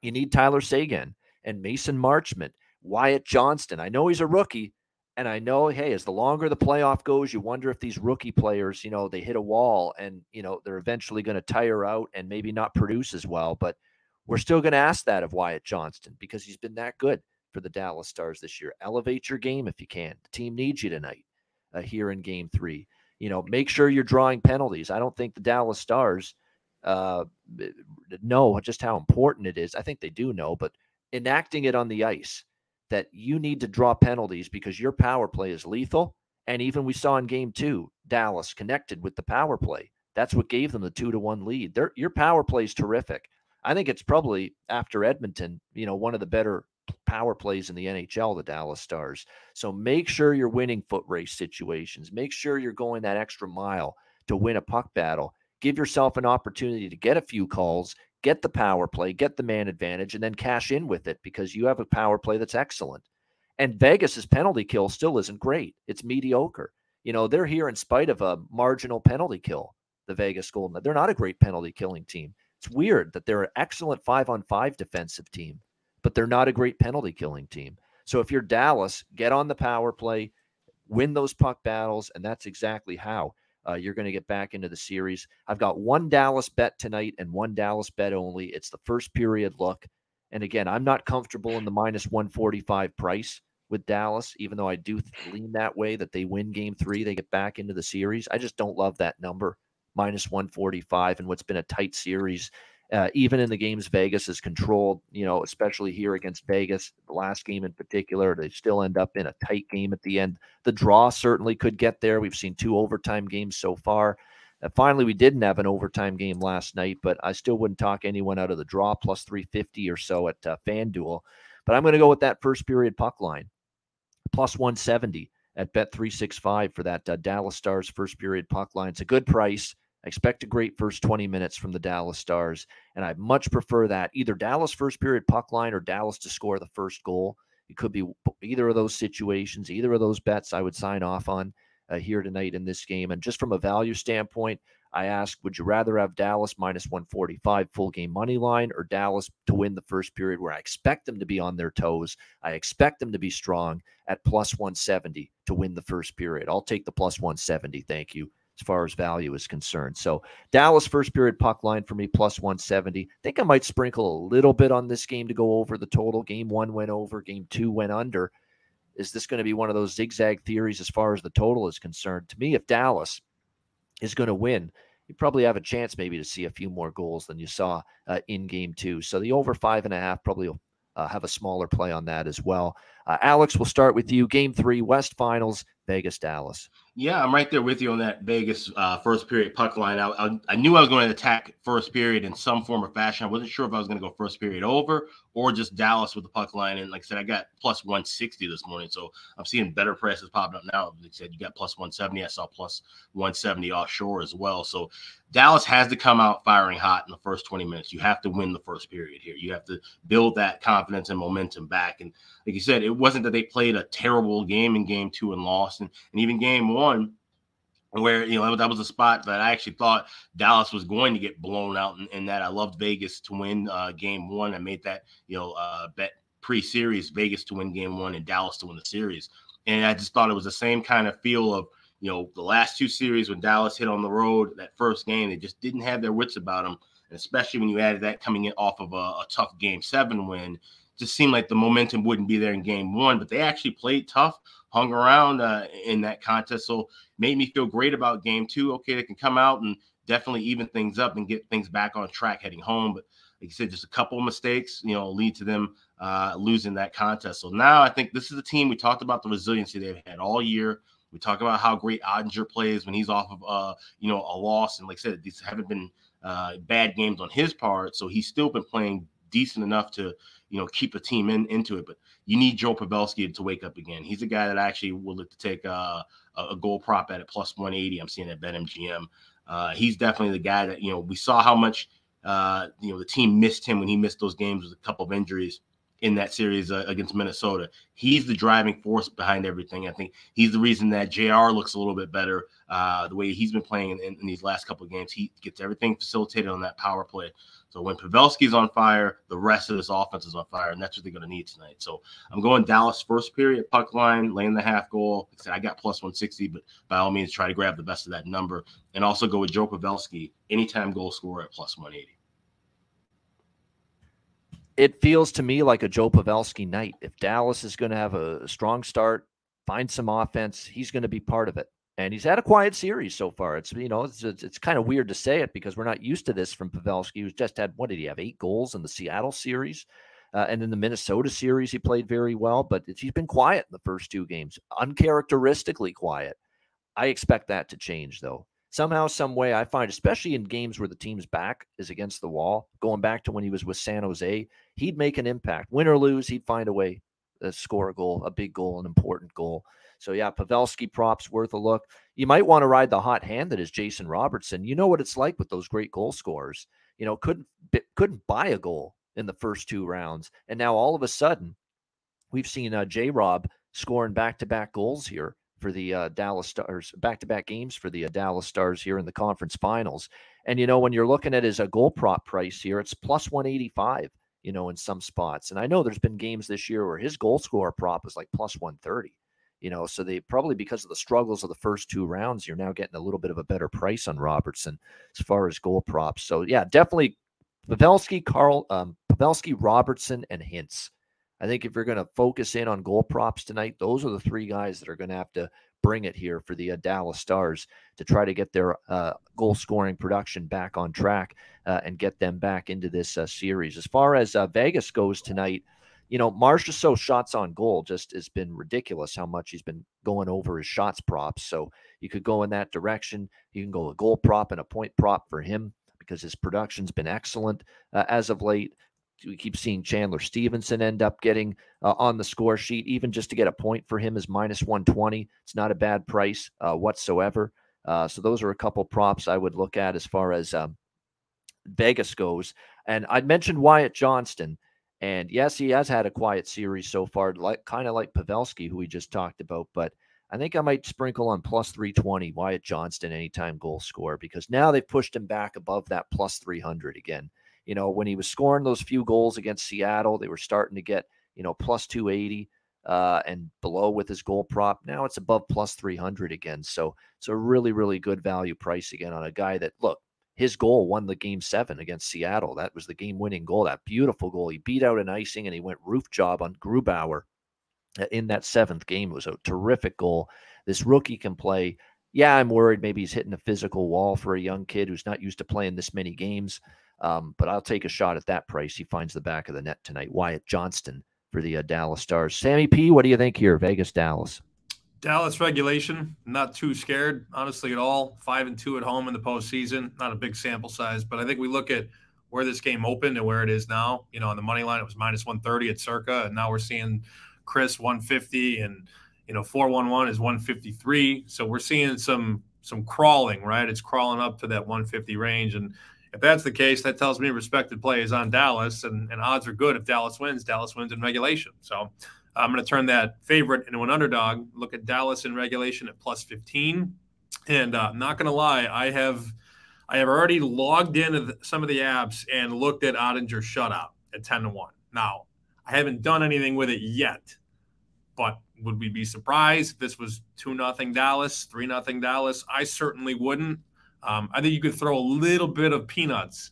you need Tyler Seguin and Mason Marchment, Wyatt Johnston. I know he's a rookie, and I know, hey, as the longer the playoff goes, you wonder if these rookie players, you know, they hit a wall and, you know, they're eventually going to tire out and maybe not produce as well. But we're still going to ask that of Wyatt Johnston because he's been that good for the Dallas Stars this year. Elevate your game if you can. The team needs you tonight uh, here in game three. You know, make sure you're drawing penalties. I don't think the Dallas Stars uh, know just how important it is. I think they do know, but enacting it on the ice that you need to draw penalties because your power play is lethal. And even we saw in game two, Dallas connected with the power play. That's what gave them the two to one lead. Their, your power play is terrific. I think it's probably after Edmonton, you know, one of the better power plays in the NHL, the Dallas Stars. So make sure you're winning foot race situations. Make sure you're going that extra mile to win a puck battle. Give yourself an opportunity to get a few calls get the power play, get the man advantage, and then cash in with it because you have a power play that's excellent. And Vegas's penalty kill still isn't great. It's mediocre. You know, they're here in spite of a marginal penalty kill, the Vegas Golden. They're not a great penalty killing team. It's weird that they're an excellent five on five defensive team, but they're not a great penalty killing team. So if you're Dallas, get on the power play, win those puck battles, and that's exactly how uh, you're going to get back into the series. I've got one Dallas bet tonight and one Dallas bet only. It's the first period look. And again, I'm not comfortable in the minus 145 price with Dallas, even though I do lean that way that they win game three, they get back into the series. I just don't love that number, minus 145, and what's been a tight series uh, even in the games Vegas has controlled, you know, especially here against Vegas, the last game in particular, they still end up in a tight game at the end. The draw certainly could get there. We've seen two overtime games so far. Uh, finally, we didn't have an overtime game last night, but I still wouldn't talk anyone out of the draw plus 350 or so at uh, FanDuel. But I'm going to go with that first period puck line, plus 170 at Bet 365 for that uh, Dallas Stars first period puck line. It's a good price. I expect a great first 20 minutes from the Dallas Stars, and I much prefer that either Dallas first period puck line or Dallas to score the first goal. It could be either of those situations, either of those bets I would sign off on uh, here tonight in this game. And just from a value standpoint, I ask, would you rather have Dallas minus 145 full game money line or Dallas to win the first period where I expect them to be on their toes? I expect them to be strong at plus 170 to win the first period. I'll take the plus 170. Thank you. As far as value is concerned. So Dallas first period puck line for me plus 170. I think I might sprinkle a little bit on this game to go over the total. Game one went over, game two went under. Is this going to be one of those zigzag theories as far as the total is concerned? To me, if Dallas is going to win, you probably have a chance maybe to see a few more goals than you saw uh, in game two. So the over five and a half probably will uh, have a smaller play on that as well. Uh, Alex, we'll start with you. Game three, West Finals, Vegas, Dallas. Yeah, I'm right there with you on that Vegas uh, first period puck line. I, I, I, knew I was going to attack first period in some form or fashion. I wasn't sure if I was going to go first period over or just Dallas with the puck line. And like I said, I got plus 160 this morning. So I'm seeing better prices popping up now. Like I said, you got plus 170. I saw plus 170 offshore as well. So Dallas has to come out firing hot in the first 20 minutes. You have to win the first period here. You have to build that confidence and momentum back. And like you said, it wasn't that they played a terrible game in game two and lost. And, and even game one, where you know that was a spot that I actually thought Dallas was going to get blown out, and, and that I loved Vegas to win uh, game one. I made that you know uh, bet pre-series Vegas to win game one and Dallas to win the series, and I just thought it was the same kind of feel of you know the last two series when Dallas hit on the road that first game they just didn't have their wits about them, and especially when you added that coming in off of a, a tough game seven win, just seemed like the momentum wouldn't be there in game one, but they actually played tough hung around uh, in that contest. So made me feel great about game two. Okay, they can come out and definitely even things up and get things back on track heading home. But like you said, just a couple of mistakes, you know, lead to them uh, losing that contest. So now I think this is a team we talked about the resiliency they've had all year. We talk about how great Oettinger plays when he's off of, uh, you know, a loss. And like I said, these haven't been uh, bad games on his part. So he's still been playing decent enough to, you know, keep a team in into it. But you need Joe Pavelski to wake up again. He's a guy that actually will look to take uh, a goal prop at a plus 180. I'm seeing at BetMGM. Uh, he's definitely the guy that you know we saw how much uh, you know the team missed him when he missed those games with a couple of injuries in that series uh, against Minnesota. He's the driving force behind everything. I think he's the reason that JR looks a little bit better. Uh, the way he's been playing in, in, these last couple of games, he gets everything facilitated on that power play. So when Pavelski's on fire, the rest of this offense is on fire, and that's what they're going to need tonight. So I'm going Dallas first period puck line, laying the half goal. I said I got plus 160, but by all means, try to grab the best of that number, and also go with Joe Pavelski anytime goal scorer at plus 180. It feels to me like a Joe Pavelski night. If Dallas is going to have a strong start, find some offense, he's going to be part of it and he's had a quiet series so far. It's you know it's it's, it's kind of weird to say it because we're not used to this from Pavelski, who's just had what did he have eight goals in the Seattle series, uh, and in the Minnesota series he played very well, but he's been quiet in the first two games, uncharacteristically quiet. I expect that to change though. Somehow, some way, I find, especially in games where the team's back is against the wall, going back to when he was with San Jose, he'd make an impact. Win or lose, he'd find a way to score a goal, a big goal, an important goal. So yeah, Pavelski props worth a look. You might want to ride the hot hand that is Jason Robertson. You know what it's like with those great goal scorers. You know, couldn't couldn't buy a goal in the first two rounds, and now all of a sudden, we've seen uh, J. Rob scoring back to back goals here for the uh, Dallas Stars, back to back games for the uh, Dallas Stars here in the conference finals. And you know, when you're looking at his a uh, goal prop price here, it's plus 185. You know, in some spots, and I know there's been games this year where his goal score prop is like plus 130 you know, so they probably because of the struggles of the first two rounds, you're now getting a little bit of a better price on Robertson as far as goal props. So yeah, definitely Pavelski, Carl, um, Pavelski, Robertson, and Hintz. I think if you're going to focus in on goal props tonight, those are the three guys that are going to have to bring it here for the uh, Dallas Stars to try to get their uh, goal scoring production back on track uh, and get them back into this uh, series. As far as uh, Vegas goes tonight, you know, Marchessault shots on goal just has been ridiculous how much he's been going over his shots props. So you could go in that direction. You can go a goal prop and a point prop for him because his production's been excellent uh, as of late. We keep seeing Chandler Stephenson end up getting uh, on the score sheet. Even just to get a point for him is minus 120. It's not a bad price uh, whatsoever. Uh, so those are a couple props I would look at as far as um, Vegas goes. And I mentioned Wyatt Johnston. And yes, he has had a quiet series so far, like kind of like Pavelski, who we just talked about. But I think I might sprinkle on plus 320 Wyatt Johnston anytime goal score because now they've pushed him back above that plus 300 again. You know, when he was scoring those few goals against Seattle, they were starting to get, you know, plus 280. uh, and below with his goal prop. Now it's above plus 300 again. So it's a really, really good value price again on a guy that, look, his goal won the game seven against Seattle. That was the game winning goal, that beautiful goal. He beat out an icing and he went roof job on Grubauer uh, in that seventh game. It was a terrific goal. This rookie can play. Yeah, I'm worried maybe he's hitting a physical wall for a young kid who's not used to playing this many games. Um, but I'll take a shot at that price. He finds the back of the net tonight. Wyatt Johnston for the uh, Dallas Stars. Sammy P, what do you think here? Vegas, Dallas. Dallas regulation, not too scared, honestly, at all. Five and two at home in the postseason. Not a big sample size, but I think we look at where this game opened and where it is now. You know, on the money line, it was minus 130 at circa, and now we're seeing Chris 150 and you know 411 is 153. So we're seeing some some crawling, right? It's crawling up to that 150 range. And if that's the case, that tells me respected play is on Dallas, and, and odds are good. If Dallas wins, Dallas wins in regulation. So I'm going to turn that favorite into an underdog. Look at Dallas in regulation at plus 15. And uh, not going to lie, I have I have already logged into some of the apps and looked at Oettinger shutout at 10 to 1. Now, I haven't done anything with it yet, but would we be surprised if this was 2 nothing Dallas, 3 nothing Dallas? I certainly wouldn't. Um, I think you could throw a little bit of peanuts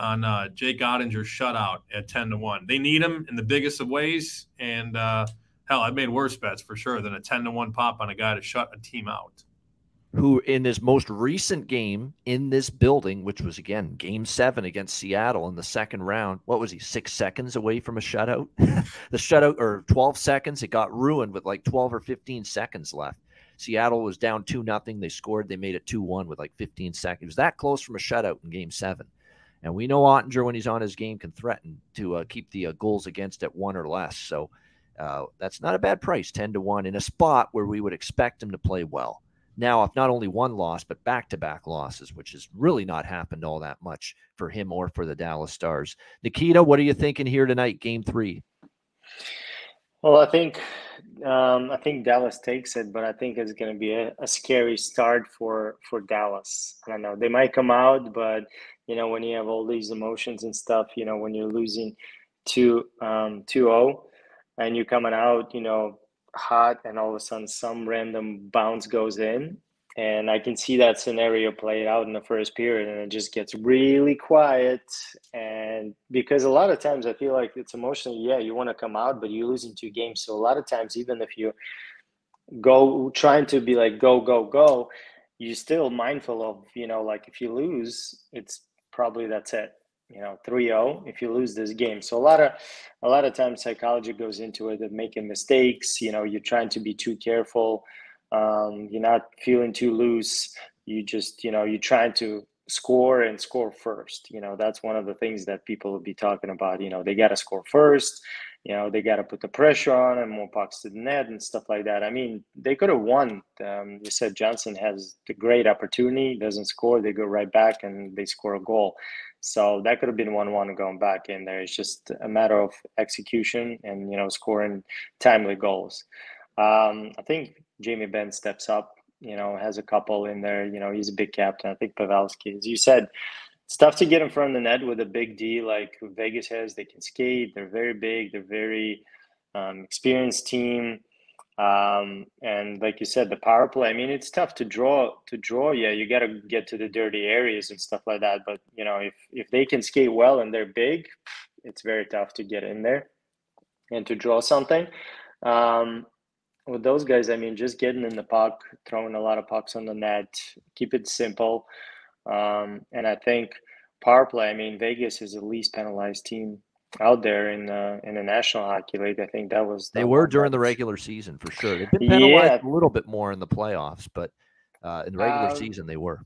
on uh, Jake Oettinger's shutout at 10 to 1. They need him in the biggest of ways. And uh, hell, I've made worse bets for sure than a 10 to 1 pop on a guy to shut a team out. Who, in his most recent game in this building, which was again game seven against Seattle in the second round, what was he, six seconds away from a shutout? [LAUGHS] the shutout, or 12 seconds, it got ruined with like 12 or 15 seconds left. Seattle was down 2 nothing. They scored, they made it 2 1 with like 15 seconds. It was that close from a shutout in game seven. And we know Oettinger, when he's on his game, can threaten to uh, keep the uh, goals against at one or less. So uh, that's not a bad price, 10 to 1, in a spot where we would expect him to play well. Now, if not only one loss, but back to back losses, which has really not happened all that much for him or for the Dallas Stars. Nikita, what are you thinking here tonight, game three? Well, I think um, I think Dallas takes it, but I think it's going to be a, a, scary start for for Dallas. I don't know. They might come out, but you know, when you have all these emotions and stuff, you know, when you're losing two um, 2-0 and you're coming out, you know, hot and all of a sudden some random bounce goes in. And I can see that scenario played out in the first period and it just gets really quiet. And because a lot of times I feel like it's emotional yeah you want to come out but you're losing two games. So a lot of times even if you go trying to be like go go go you're still mindful of you know like if you lose it's probably that's it you know 3-0 if you lose this game. So a lot of a lot of times psychology goes into it of making mistakes you know you're trying to be too careful um, you're not feeling too loose you just you know you're trying to score and score first you know that's one of the things that people will be talking about you know they got to score first you know they got to put the pressure on and more pucks to the net and stuff like that. I mean they could have won. Um, you said Johnston has the great opportunity doesn't score they go right back and they score a goal. So that could have been one one going back in there. It's just a matter of execution and you know scoring timely goals. Um, i think jamie Benn steps up you know has a couple in there. You know he's a big captain. I think pavelski as you said it's tough to get in front of the net with a big D like Vegas has. They can skate. They're very big. They're very um, experienced team. Um, and like you said, the power play. I mean, it's tough to draw. To draw, yeah, you got to get to the dirty areas and stuff like that. But you know, if if they can skate well and they're big, it's very tough to get in there and to draw something. Um, with those guys, I mean, just getting in the puck, throwing a lot of pucks on the net, keep it simple. Um, and I think power play. I mean, Vegas is the least penalized team out there in the in the National Hockey League. I think that was the they were during the regular season for sure. They've been penalized yeah. a little bit more in the playoffs, but uh, in the regular uh, season they were.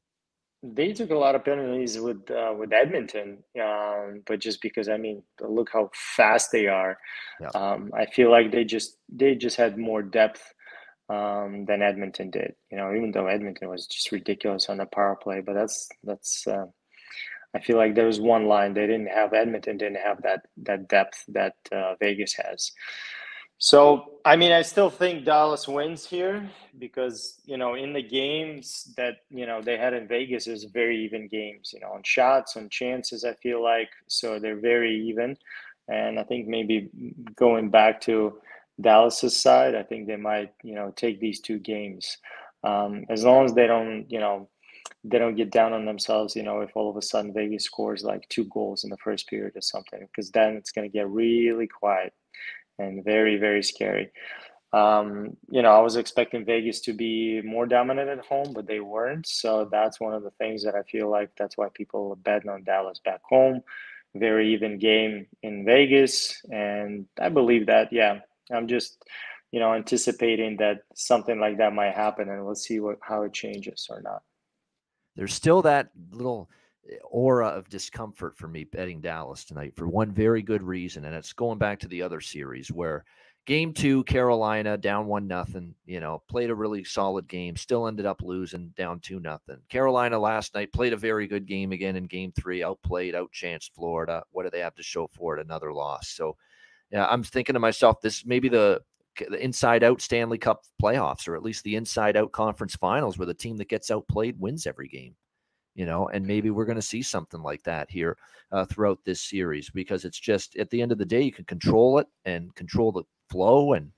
They took a lot of penalties with uh, with Edmonton, um, but just because I mean, look how fast they are. Yeah. Um, I feel like they just they just had more depth um, than Edmonton did. You know, even though Edmonton was just ridiculous on the power play, but that's that's. Uh, I feel like there was one line they didn't have. Edmonton didn't have that that depth that uh, Vegas has. So I mean, I still think Dallas wins here because you know in the games that you know they had in Vegas is very even games. You know, on shots, on chances. I feel like so they're very even, and I think maybe going back to Dallas's side, I think they might, you know, take these two games. Um, as long as they don't, you know, they don't get down on themselves, you know, if all of a sudden Vegas scores like two goals in the first period or something, because then it's going to get really quiet and very, very scary. Um, you know, I was expecting Vegas to be more dominant at home, but they weren't. So that's one of the things that I feel like that's why people are betting on Dallas back home. Very even game in Vegas. And I believe that, yeah, I'm just, you know, anticipating that something like that might happen and we'll see what how it changes or not. There's still that little eh, aura of discomfort for me betting Dallas tonight for one very good reason. And it's going back to the other series where Game two, Carolina down one nothing. You know, played a really solid game. Still ended up losing down two nothing. Carolina last night played a very good game again in game three. Outplayed, outchanced Florida. What do they have to show for it? Another loss. So, yeah, I'm thinking to myself, this maybe the the inside out Stanley Cup playoffs, or at least the inside out conference finals, where the team that gets outplayed wins every game you know, and maybe we're going to see something like that here uh, throughout this series because it's just at the end of the day, you can control it and control the flow and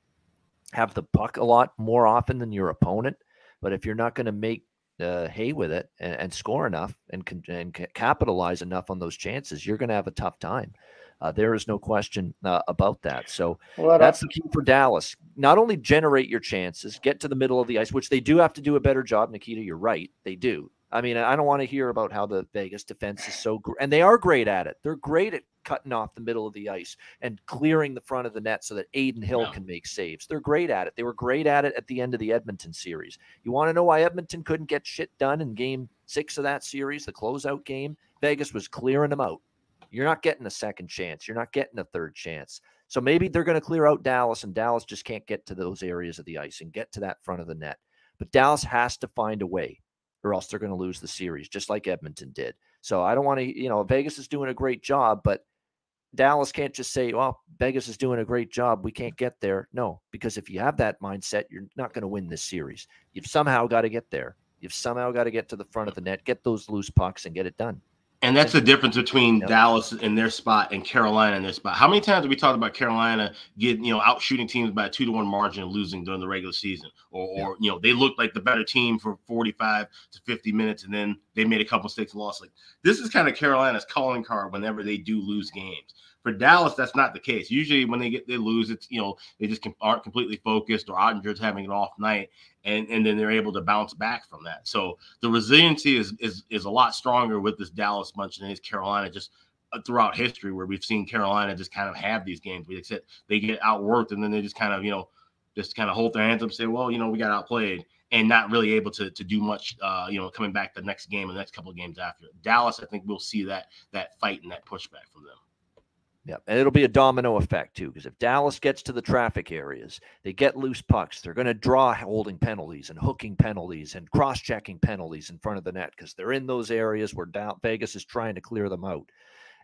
have the puck a lot more often than your opponent. But if you're not going to make uh, hay with it and, and score enough and, and capitalize enough on those chances, you're going to have a tough time. Uh, there is no question uh, about that. So well, that's the key for Dallas. Not only generate your chances, get to the middle of the ice, which they do have to do a better job. Nikita, you're right. They do. I mean, I don't want to hear about how the Vegas defense is so great. And they are great at it. They're great at cutting off the middle of the ice and clearing the front of the net so that Adin Hill yeah. can make saves. They're great at it. They were great at it at the end of the Edmonton series. You want to know why Edmonton couldn't get shit done in game six of that series, the closeout game? Vegas was clearing them out. You're not getting a second chance. You're not getting a third chance. So maybe they're going to clear out Dallas, and Dallas just can't get to those areas of the ice and get to that front of the net. But Dallas has to find a way or else they're going to lose the series, just like Edmonton did. So I don't want to, you know, Vegas is doing a great job, but Dallas can't just say, well, Vegas is doing a great job. We can't get there. No, because if you have that mindset, you're not going to win this series. You've somehow got to get there. You've somehow got to get to the front of the net, get those loose pucks, and get it done. And that's the difference between yep. Dallas in their spot and Carolina in their spot. How many times have we talked about Carolina getting, you know, out shooting teams by a two to one margin and losing during the regular season? Or, yep. or, you know, they looked like the better team for 45 to 50 minutes and then they made a couple mistakes and lost. Like this is kind of Carolina's calling card whenever they do lose games. For Dallas, that's not the case. Usually, when they get they lose, it's you know they just aren't completely focused, or Oettinger's having an off night, and and then they're able to bounce back from that. So the resiliency is is is a lot stronger with this Dallas bunch than is Carolina. Just uh, throughout history, where we've seen Carolina just kind of have these games, we said they get outworked, and then they just kind of you know just kind of hold their hands up, and say, well, you know, we got outplayed and not really able to to do much. Uh, you know, coming back the next game and the next couple of games after. Dallas, I think we'll see that that fight and that pushback from them. Yeah, and it'll be a domino effect too, because if Dallas gets to the traffic areas, they get loose pucks. They're going to draw holding penalties and hooking penalties and cross-checking penalties in front of the net because they're in those areas where Vegas is trying to clear them out.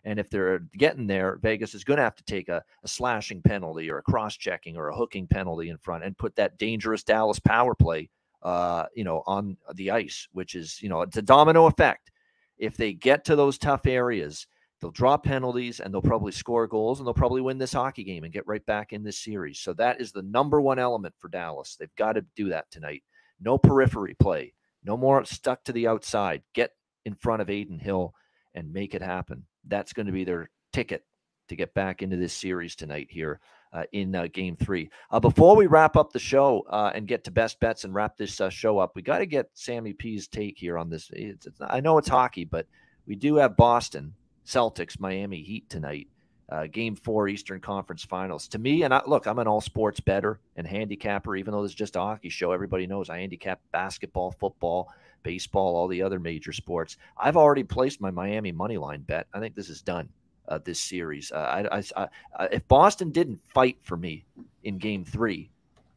And if they're getting there, Vegas is going to have to take a, a slashing penalty or a cross-checking or a hooking penalty in front and put that dangerous Dallas power play, uh, you know, on the ice, which is, you know, it's a domino effect. If they get to those tough areas They'll draw penalties and they'll probably score goals and they'll probably win this hockey game and get right back in this series. So that is the number one element for Dallas. They've got to do that tonight. No periphery play, no more stuck to the outside. Get in front of Adin Hill and make it happen. That's going to be their ticket to get back into this series tonight here uh, in uh, game three. Uh, before we wrap up the show uh, and get to best bets and wrap this uh, show up, we got to get Sammy P's take here on this. It's, it's, I know it's hockey, but we do have Boston Celtics, Miami Heat tonight. Uh, game four Eastern Conference Finals. To me, and I, look, I'm an all sports better and handicapper, even though this is just a hockey show. Everybody knows I handicap basketball, football, baseball, all the other major sports. I've already placed my Miami money line bet. I think this is done. Uh, this series. Uh, I, I, I, if Boston didn't fight for me in Game Three,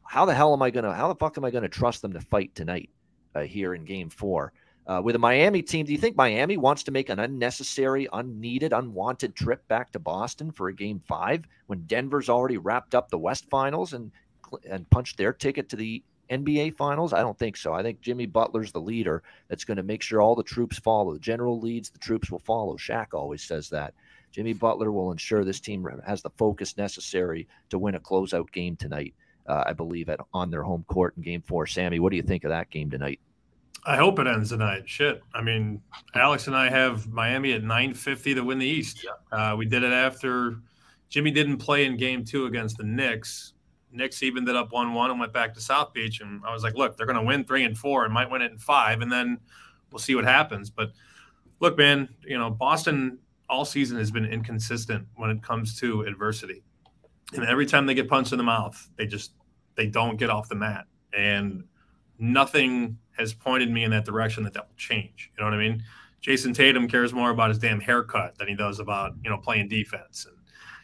how the hell am I gonna? How the fuck am I gonna trust them to fight tonight uh, here in Game Four? Uh, with a Miami team, do you think Miami wants to make an unnecessary, unneeded, unwanted trip back to Boston for a game five when Denver's already wrapped up the West Finals and and punched their ticket to the NBA Finals? I don't think so. I think Jimmy Butler's the leader that's going to make sure all the troops follow. The general leads, the troops will follow. Shaq always says that. Jimmy Butler will ensure this team has the focus necessary to win a closeout game tonight. Uh, I believe at on their home court in Game Four. Sammy, what do you think of that game tonight? I hope it ends tonight. Shit. I mean, Alex and I have Miami at 950 to win the East. Uh, we did it after Jimmy didn't play in game two against the Knicks. Knicks evened it up 1 1 and went back to South Beach. And I was like, look, they're going to win three and four and might win it in five. And then we'll see what happens. But look, man, you know, Boston all season has been inconsistent when it comes to adversity. And every time they get punched in the mouth, they just they don't get off the mat. And nothing has pointed me in that direction that that will change. You know what I mean? Jayson Tatum cares more about his damn haircut than he does about, you know, playing defense. And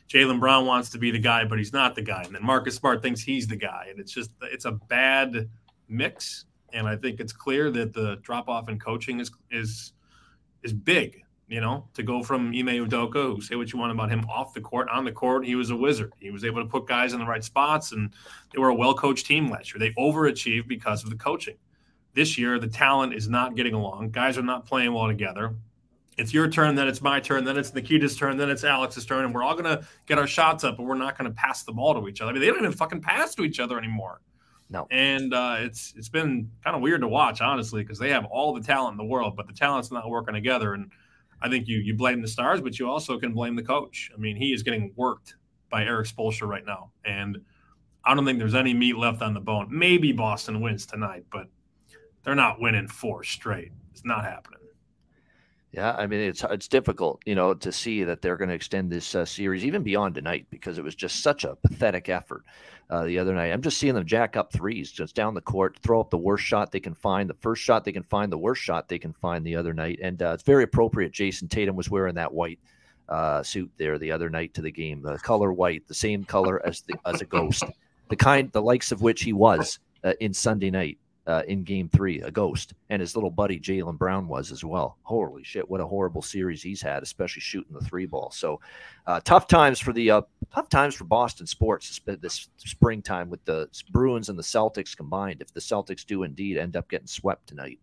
Jaylen Brown wants to be the guy, but he's not the guy. And then Marcus Smart thinks he's the guy. And it's just it's a bad mix. And I think it's clear that the drop off in coaching is is is big. You know, to go from Ime Udoka, who say what you want about him off the court, on the court, he was a wizard. He was able to put guys in the right spots, and they were a well coached team last year. They overachieved because of the coaching. This year, the talent is not getting along. Guys are not playing well together. It's your turn, then it's my turn, then it's Nikita's turn, then it's Alex's turn, and we're all gonna get our shots up, but we're not gonna pass the ball to each other. I mean, they don't even fucking pass to each other anymore. No. And uh, it's it's been kind of weird to watch, honestly, because they have all the talent in the world, but the talent's not working together. And I think you you blame the stars, but you also can blame the coach. I mean, he is getting worked by Erik Spoelstra right now, and I don't think there's any meat left on the bone. Maybe Boston wins tonight, but they're not winning four straight. It's not happening. Yeah, I mean it's it's difficult, you know, to see that they're going to extend this uh, series even beyond tonight because it was just such a pathetic effort uh, the other night. I'm just seeing them jack up threes just down the court, throw up the worst shot they can find, the first shot they can find, the worst shot they can find the other night, and uh, it's very appropriate. Jayson Tatum was wearing that white uh, suit there the other night to the game, the color white, the same color as the as a ghost, the kind, the likes of which he was uh, in Sunday night uh, in game three, a ghost, and his little buddy Jaylen Brown was as well. Holy shit, what a horrible series he's had, especially shooting the three ball. So uh, tough times for the uh, tough times for Boston sports this springtime with the Bruins and the Celtics combined. If the Celtics do indeed end up getting swept tonight,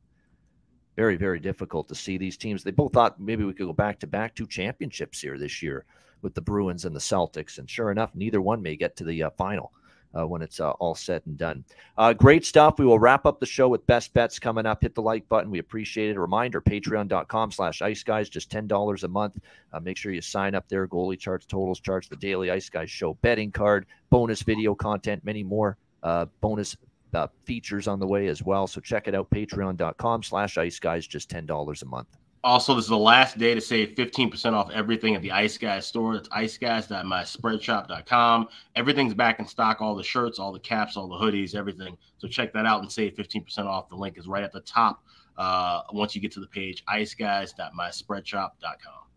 very very difficult to see these teams. They both thought maybe we could go back to back two championships here this year with the Bruins and the Celtics, and sure enough, neither one may get to the uh, final uh, when it's uh, all said and done. Uh, great stuff. We will wrap up the show with best bets coming up. Hit the like button. We appreciate it. A reminder, patreon.com slash ice guys, just $10 a month. Uh, make sure you sign up there. Goalie charts, totals charts, the daily ice guys show betting card, bonus video content, many more uh, bonus uh, features on the way as well. So check it out, patreon.com slash ice guys, just $10 a month. Also, this is the last day to save 15% off everything at the Ice Guys store. That's iceguys.myspreadshop.com. Everything's back in stock all the shirts, all the caps, all the hoodies, everything. So check that out and save 15% off. The link is right at the top uh, once you get to the page iceguys.myspreadshop.com.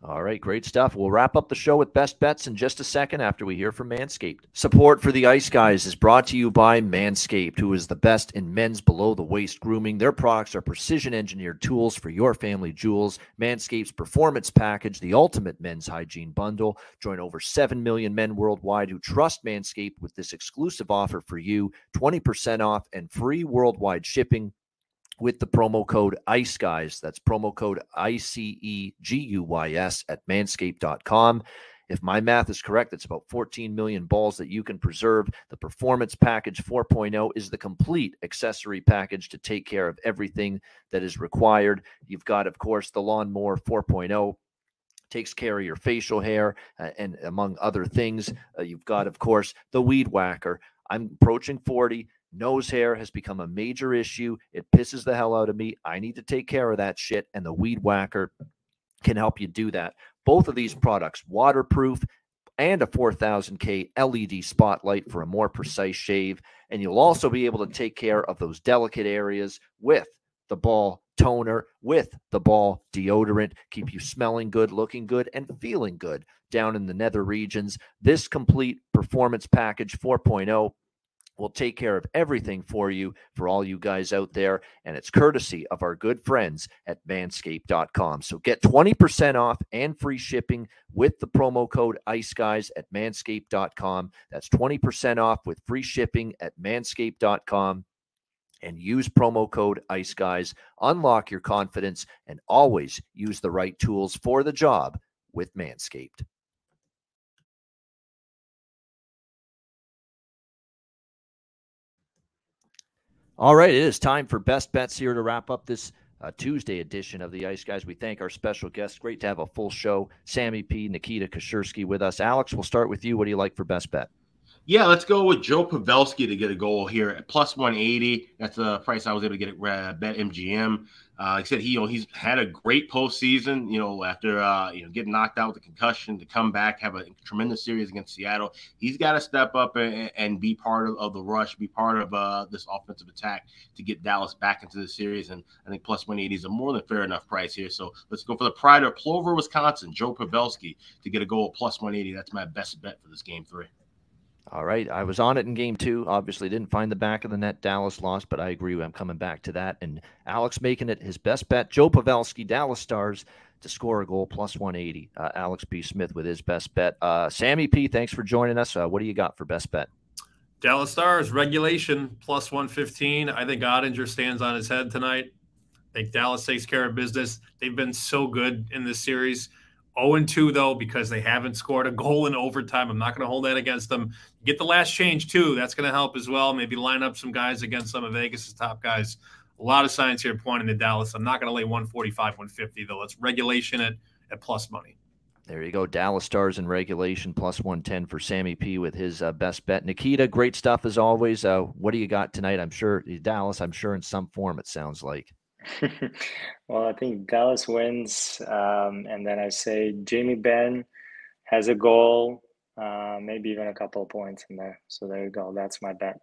All right, great stuff. We'll wrap up the show with best bets in just a second after we hear from Manscaped. Support for the Ice Guys is brought to you by Manscaped, who is the best in men's below the waist grooming. Their products are precision engineered tools for your family jewels. Manscaped's performance package, the ultimate men's hygiene bundle. Join over 7 million men worldwide who trust Manscaped with this exclusive offer for you 20% off and free worldwide shipping with the promo code ICE guys. That's promo code I C E G U Y S at manscaped.com. If my math is correct, it's about 14 million balls that you can preserve. The Performance Package 4.0 is the complete accessory package to take care of everything that is required. You've got, of course, the Lawnmower 4.0 takes care of your facial hair uh, and among other things. Uh, you've got, of course, the Weed Whacker. I'm approaching 40. Nose hair has become a major issue. It pisses the hell out of me. I need to take care of that shit, and the Weed Whacker can help you do that. Both of these products, waterproof and a 4000K LED spotlight for a more precise shave. And you'll also be able to take care of those delicate areas with the ball toner, with the ball deodorant, keep you smelling good, looking good, and feeling good down in the nether regions. This complete performance package 4.0 will take care of everything for you for all you guys out there. And it's courtesy of our good friends at manscaped.com. So get 20% off and free shipping with the promo code ICE guys at manscaped.com. That's 20% off with free shipping at manscaped.com. And use promo code ICE guys. Unlock your confidence and always use the right tools for the job with Manscaped. All right, it is time for best bets here to wrap up this uh, Tuesday edition of the Ice Guys. We thank our special guests. Great to have a full show. Sammy P, Nikita Kashirsky with us. Alex, we'll start with you. What do you like for best bet? Yeah, let's go with Joe Pavelski to get a goal here at plus 180. That's the price I was able to get at uh, Bet MGM. Uh, like I said, he you know he's had a great postseason. You know after uh, you know getting knocked out with a concussion to come back, have a tremendous series against Seattle. He's got to step up and, and, be part of, of, the rush, be part of uh, this offensive attack to get Dallas back into the series. And I think plus 180 is a more than fair enough price here. So let's go for the Pride of Plover, Wisconsin, Joe Pavelski to get a goal at plus 180. That's my best bet for this game three. All right. I was on it in game two. Obviously, didn't find the back of the net. Dallas lost, but I agree. I'm coming back to that. And Alex making it his best bet. Joe Pavelski, Dallas Stars to score a goal plus 180. Uh, Alex B. Smith with his best bet. Uh, Sammy P., thanks for joining us. Uh, what do you got for best bet? Dallas Stars regulation plus 115. I think Oettinger stands on his head tonight. I think Dallas takes care of business. They've been so good in this series. 0 2, though, because they haven't scored a goal in overtime. I'm not going to hold that against them. Get the last change, too. That's going to help as well. Maybe line up some guys against some of Vegas' top guys. A lot of signs here pointing to Dallas. I'm not going to lay 145, 150, though. Let's regulation it at plus money. There you go. Dallas Stars in regulation plus 110 for Sammy P with his uh, best bet. Nikita, great stuff as always. Uh, what do you got tonight? I'm sure Dallas, I'm sure in some form, it sounds like. [LAUGHS] well, I think Dallas wins, um, and then I say Jamie Benn has a goal, uh, maybe even a couple of points in there. So there you go. That's my bet.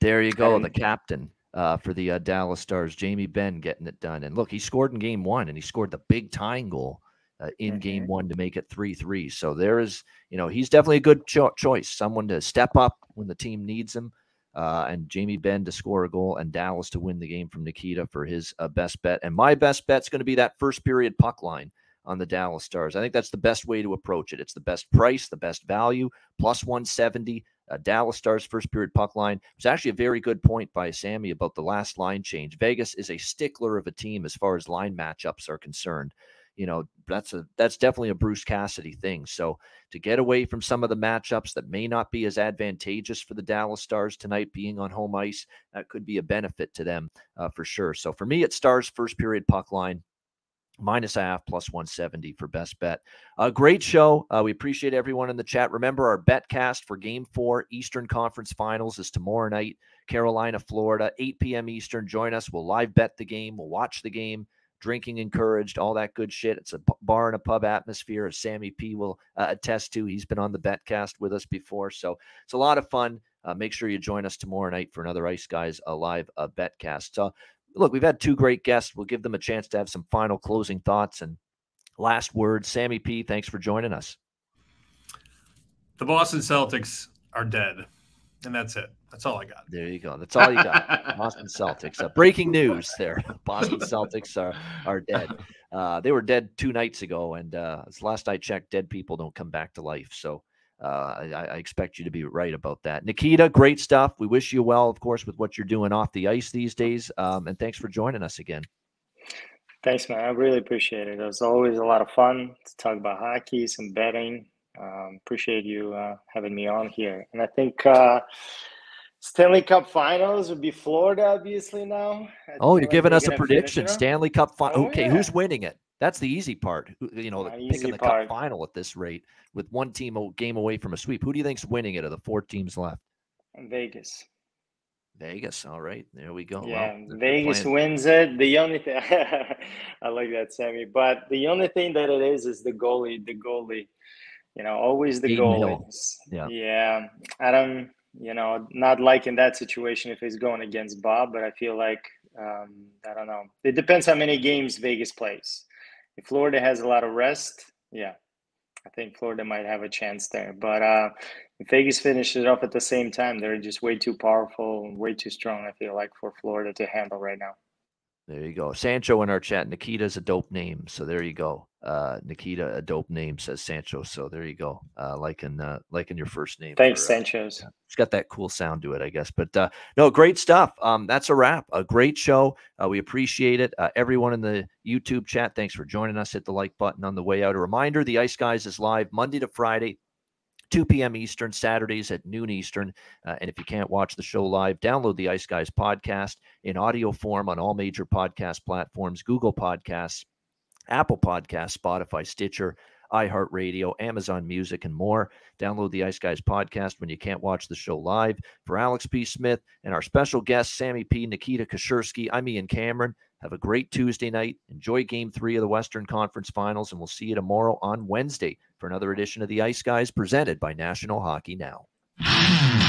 There you go. And, the captain uh, for the uh, Dallas Stars, Jamie Benn, getting it done. And look, he scored in game one, and he scored the big tying goal. Uh, in mm-hmm. game one to make it 3 3. So there is, you know, he's definitely a good cho- choice, someone to step up when the team needs him uh, and Jamie Benn to score a goal, and Dallas to win the game from Nikita for his uh, best bet. And my best bet is going to be that first period puck line on the Dallas Stars. I think that's the best way to approach it. It's the best price, the best value, plus 170. Uh, Dallas Stars first period puck line. It's actually a very good point by Sammy about the last line change. Vegas is a stickler of a team as far as line matchups are concerned you know that's a that's definitely a Bruce Cassidy thing. So to get away from some of the matchups that may not be as advantageous for the Dallas Stars tonight, being on home ice, that could be a benefit to them uh, for sure. So for me, it Stars first period puck line. Minus a half plus 170 for best bet. A uh, great show. Uh, we appreciate everyone in the chat. Remember, our bet cast for game four Eastern Conference Finals is tomorrow night, Carolina, Florida, 8 p.m. Eastern. Join us. We'll live bet the game. We'll watch the game drinking encouraged, all that good shit. It's a bar and a pub atmosphere, as Sammy P will uh, attest to. He's been on the Betcast with us before, so it's a lot of fun. Uh, make sure you join us tomorrow night for another Ice Guys Alive uh, Betcast. So, look, we've had two great guests. We'll give them a chance to have some final closing thoughts and last words. Sammy P, thanks for joining us. The Boston Celtics are dead, and that's it. That's all I got. There you go. That's all you got. Boston Celtics. Uh, breaking news there. [LAUGHS] Boston Celtics are are dead. Uh, they were dead two nights ago, and uh, last I checked, dead people don't come back to life. So uh, I, I, expect you to be right about that. Nikita, great stuff. We wish you well, of course, with what you're doing off the ice these days. Um, and thanks for joining us again. Thanks, man. I really appreciate it. It was always a lot of fun to talk about hockey, some betting. Um, appreciate you uh, having me on here. And I think uh, Stanley Cup Finals would be Florida, obviously now. oh, you're like giving us a prediction. Stanley Cup Final. Oh, okay, yeah. who's winning it? That's the easy part. You know, picking the part. Cup Final at this rate with one team a game away from a sweep. Who do you think's winning it of the four teams left? Vegas. Vegas. All right, there we go. Yeah, well, Vegas wins it. The only thing [LAUGHS] I like that, Sammy. But the only thing that it is is the goalie. The goalie. You know, always the goalies. Yeah. Yeah. I don't you know, not liking that situation if he's going against Bob, but I feel like um, I don't know. It depends how many games Vegas plays. If Florida has a lot of rest, yeah, I think Florida might have a chance there. But uh, if Vegas finishes off at the same time, they're just way too powerful, way too strong. I feel like for Florida to handle right now. There you go. Sancho in our chat. Nikita's a dope name. So there you go. Uh, Nikita, a dope name, says Sancho. So there you go. Uh, like in uh, like in your first name. Thanks, for, uh, Sancho's. it's got that cool sound to it, I guess. But uh, no, great stuff. Um, that's a wrap. A great show. Uh, we appreciate it. Uh, everyone in the YouTube chat, thanks for joining us. Hit the like button on the way out. A reminder: the Ice Guys is live Monday to Friday. 2 p.m. Eastern, Saturdays at noon Eastern. Uh, and if you can't watch the show live, download the Ice Guys podcast in audio form on all major podcast platforms Google Podcasts, Apple Podcasts, Spotify, Stitcher, iHeartRadio, Amazon Music, and more. Download the Ice Guys podcast when you can't watch the show live. For Alex B. Smith and our special guests, Sammy P., Nikita Kashirsky, I'm Ian Cameron. Have a great Tuesday night. Enjoy game three of the Western Conference Finals, and we'll see you tomorrow on Wednesday for another edition of the Ice Guys presented by National Hockey Now. [LAUGHS]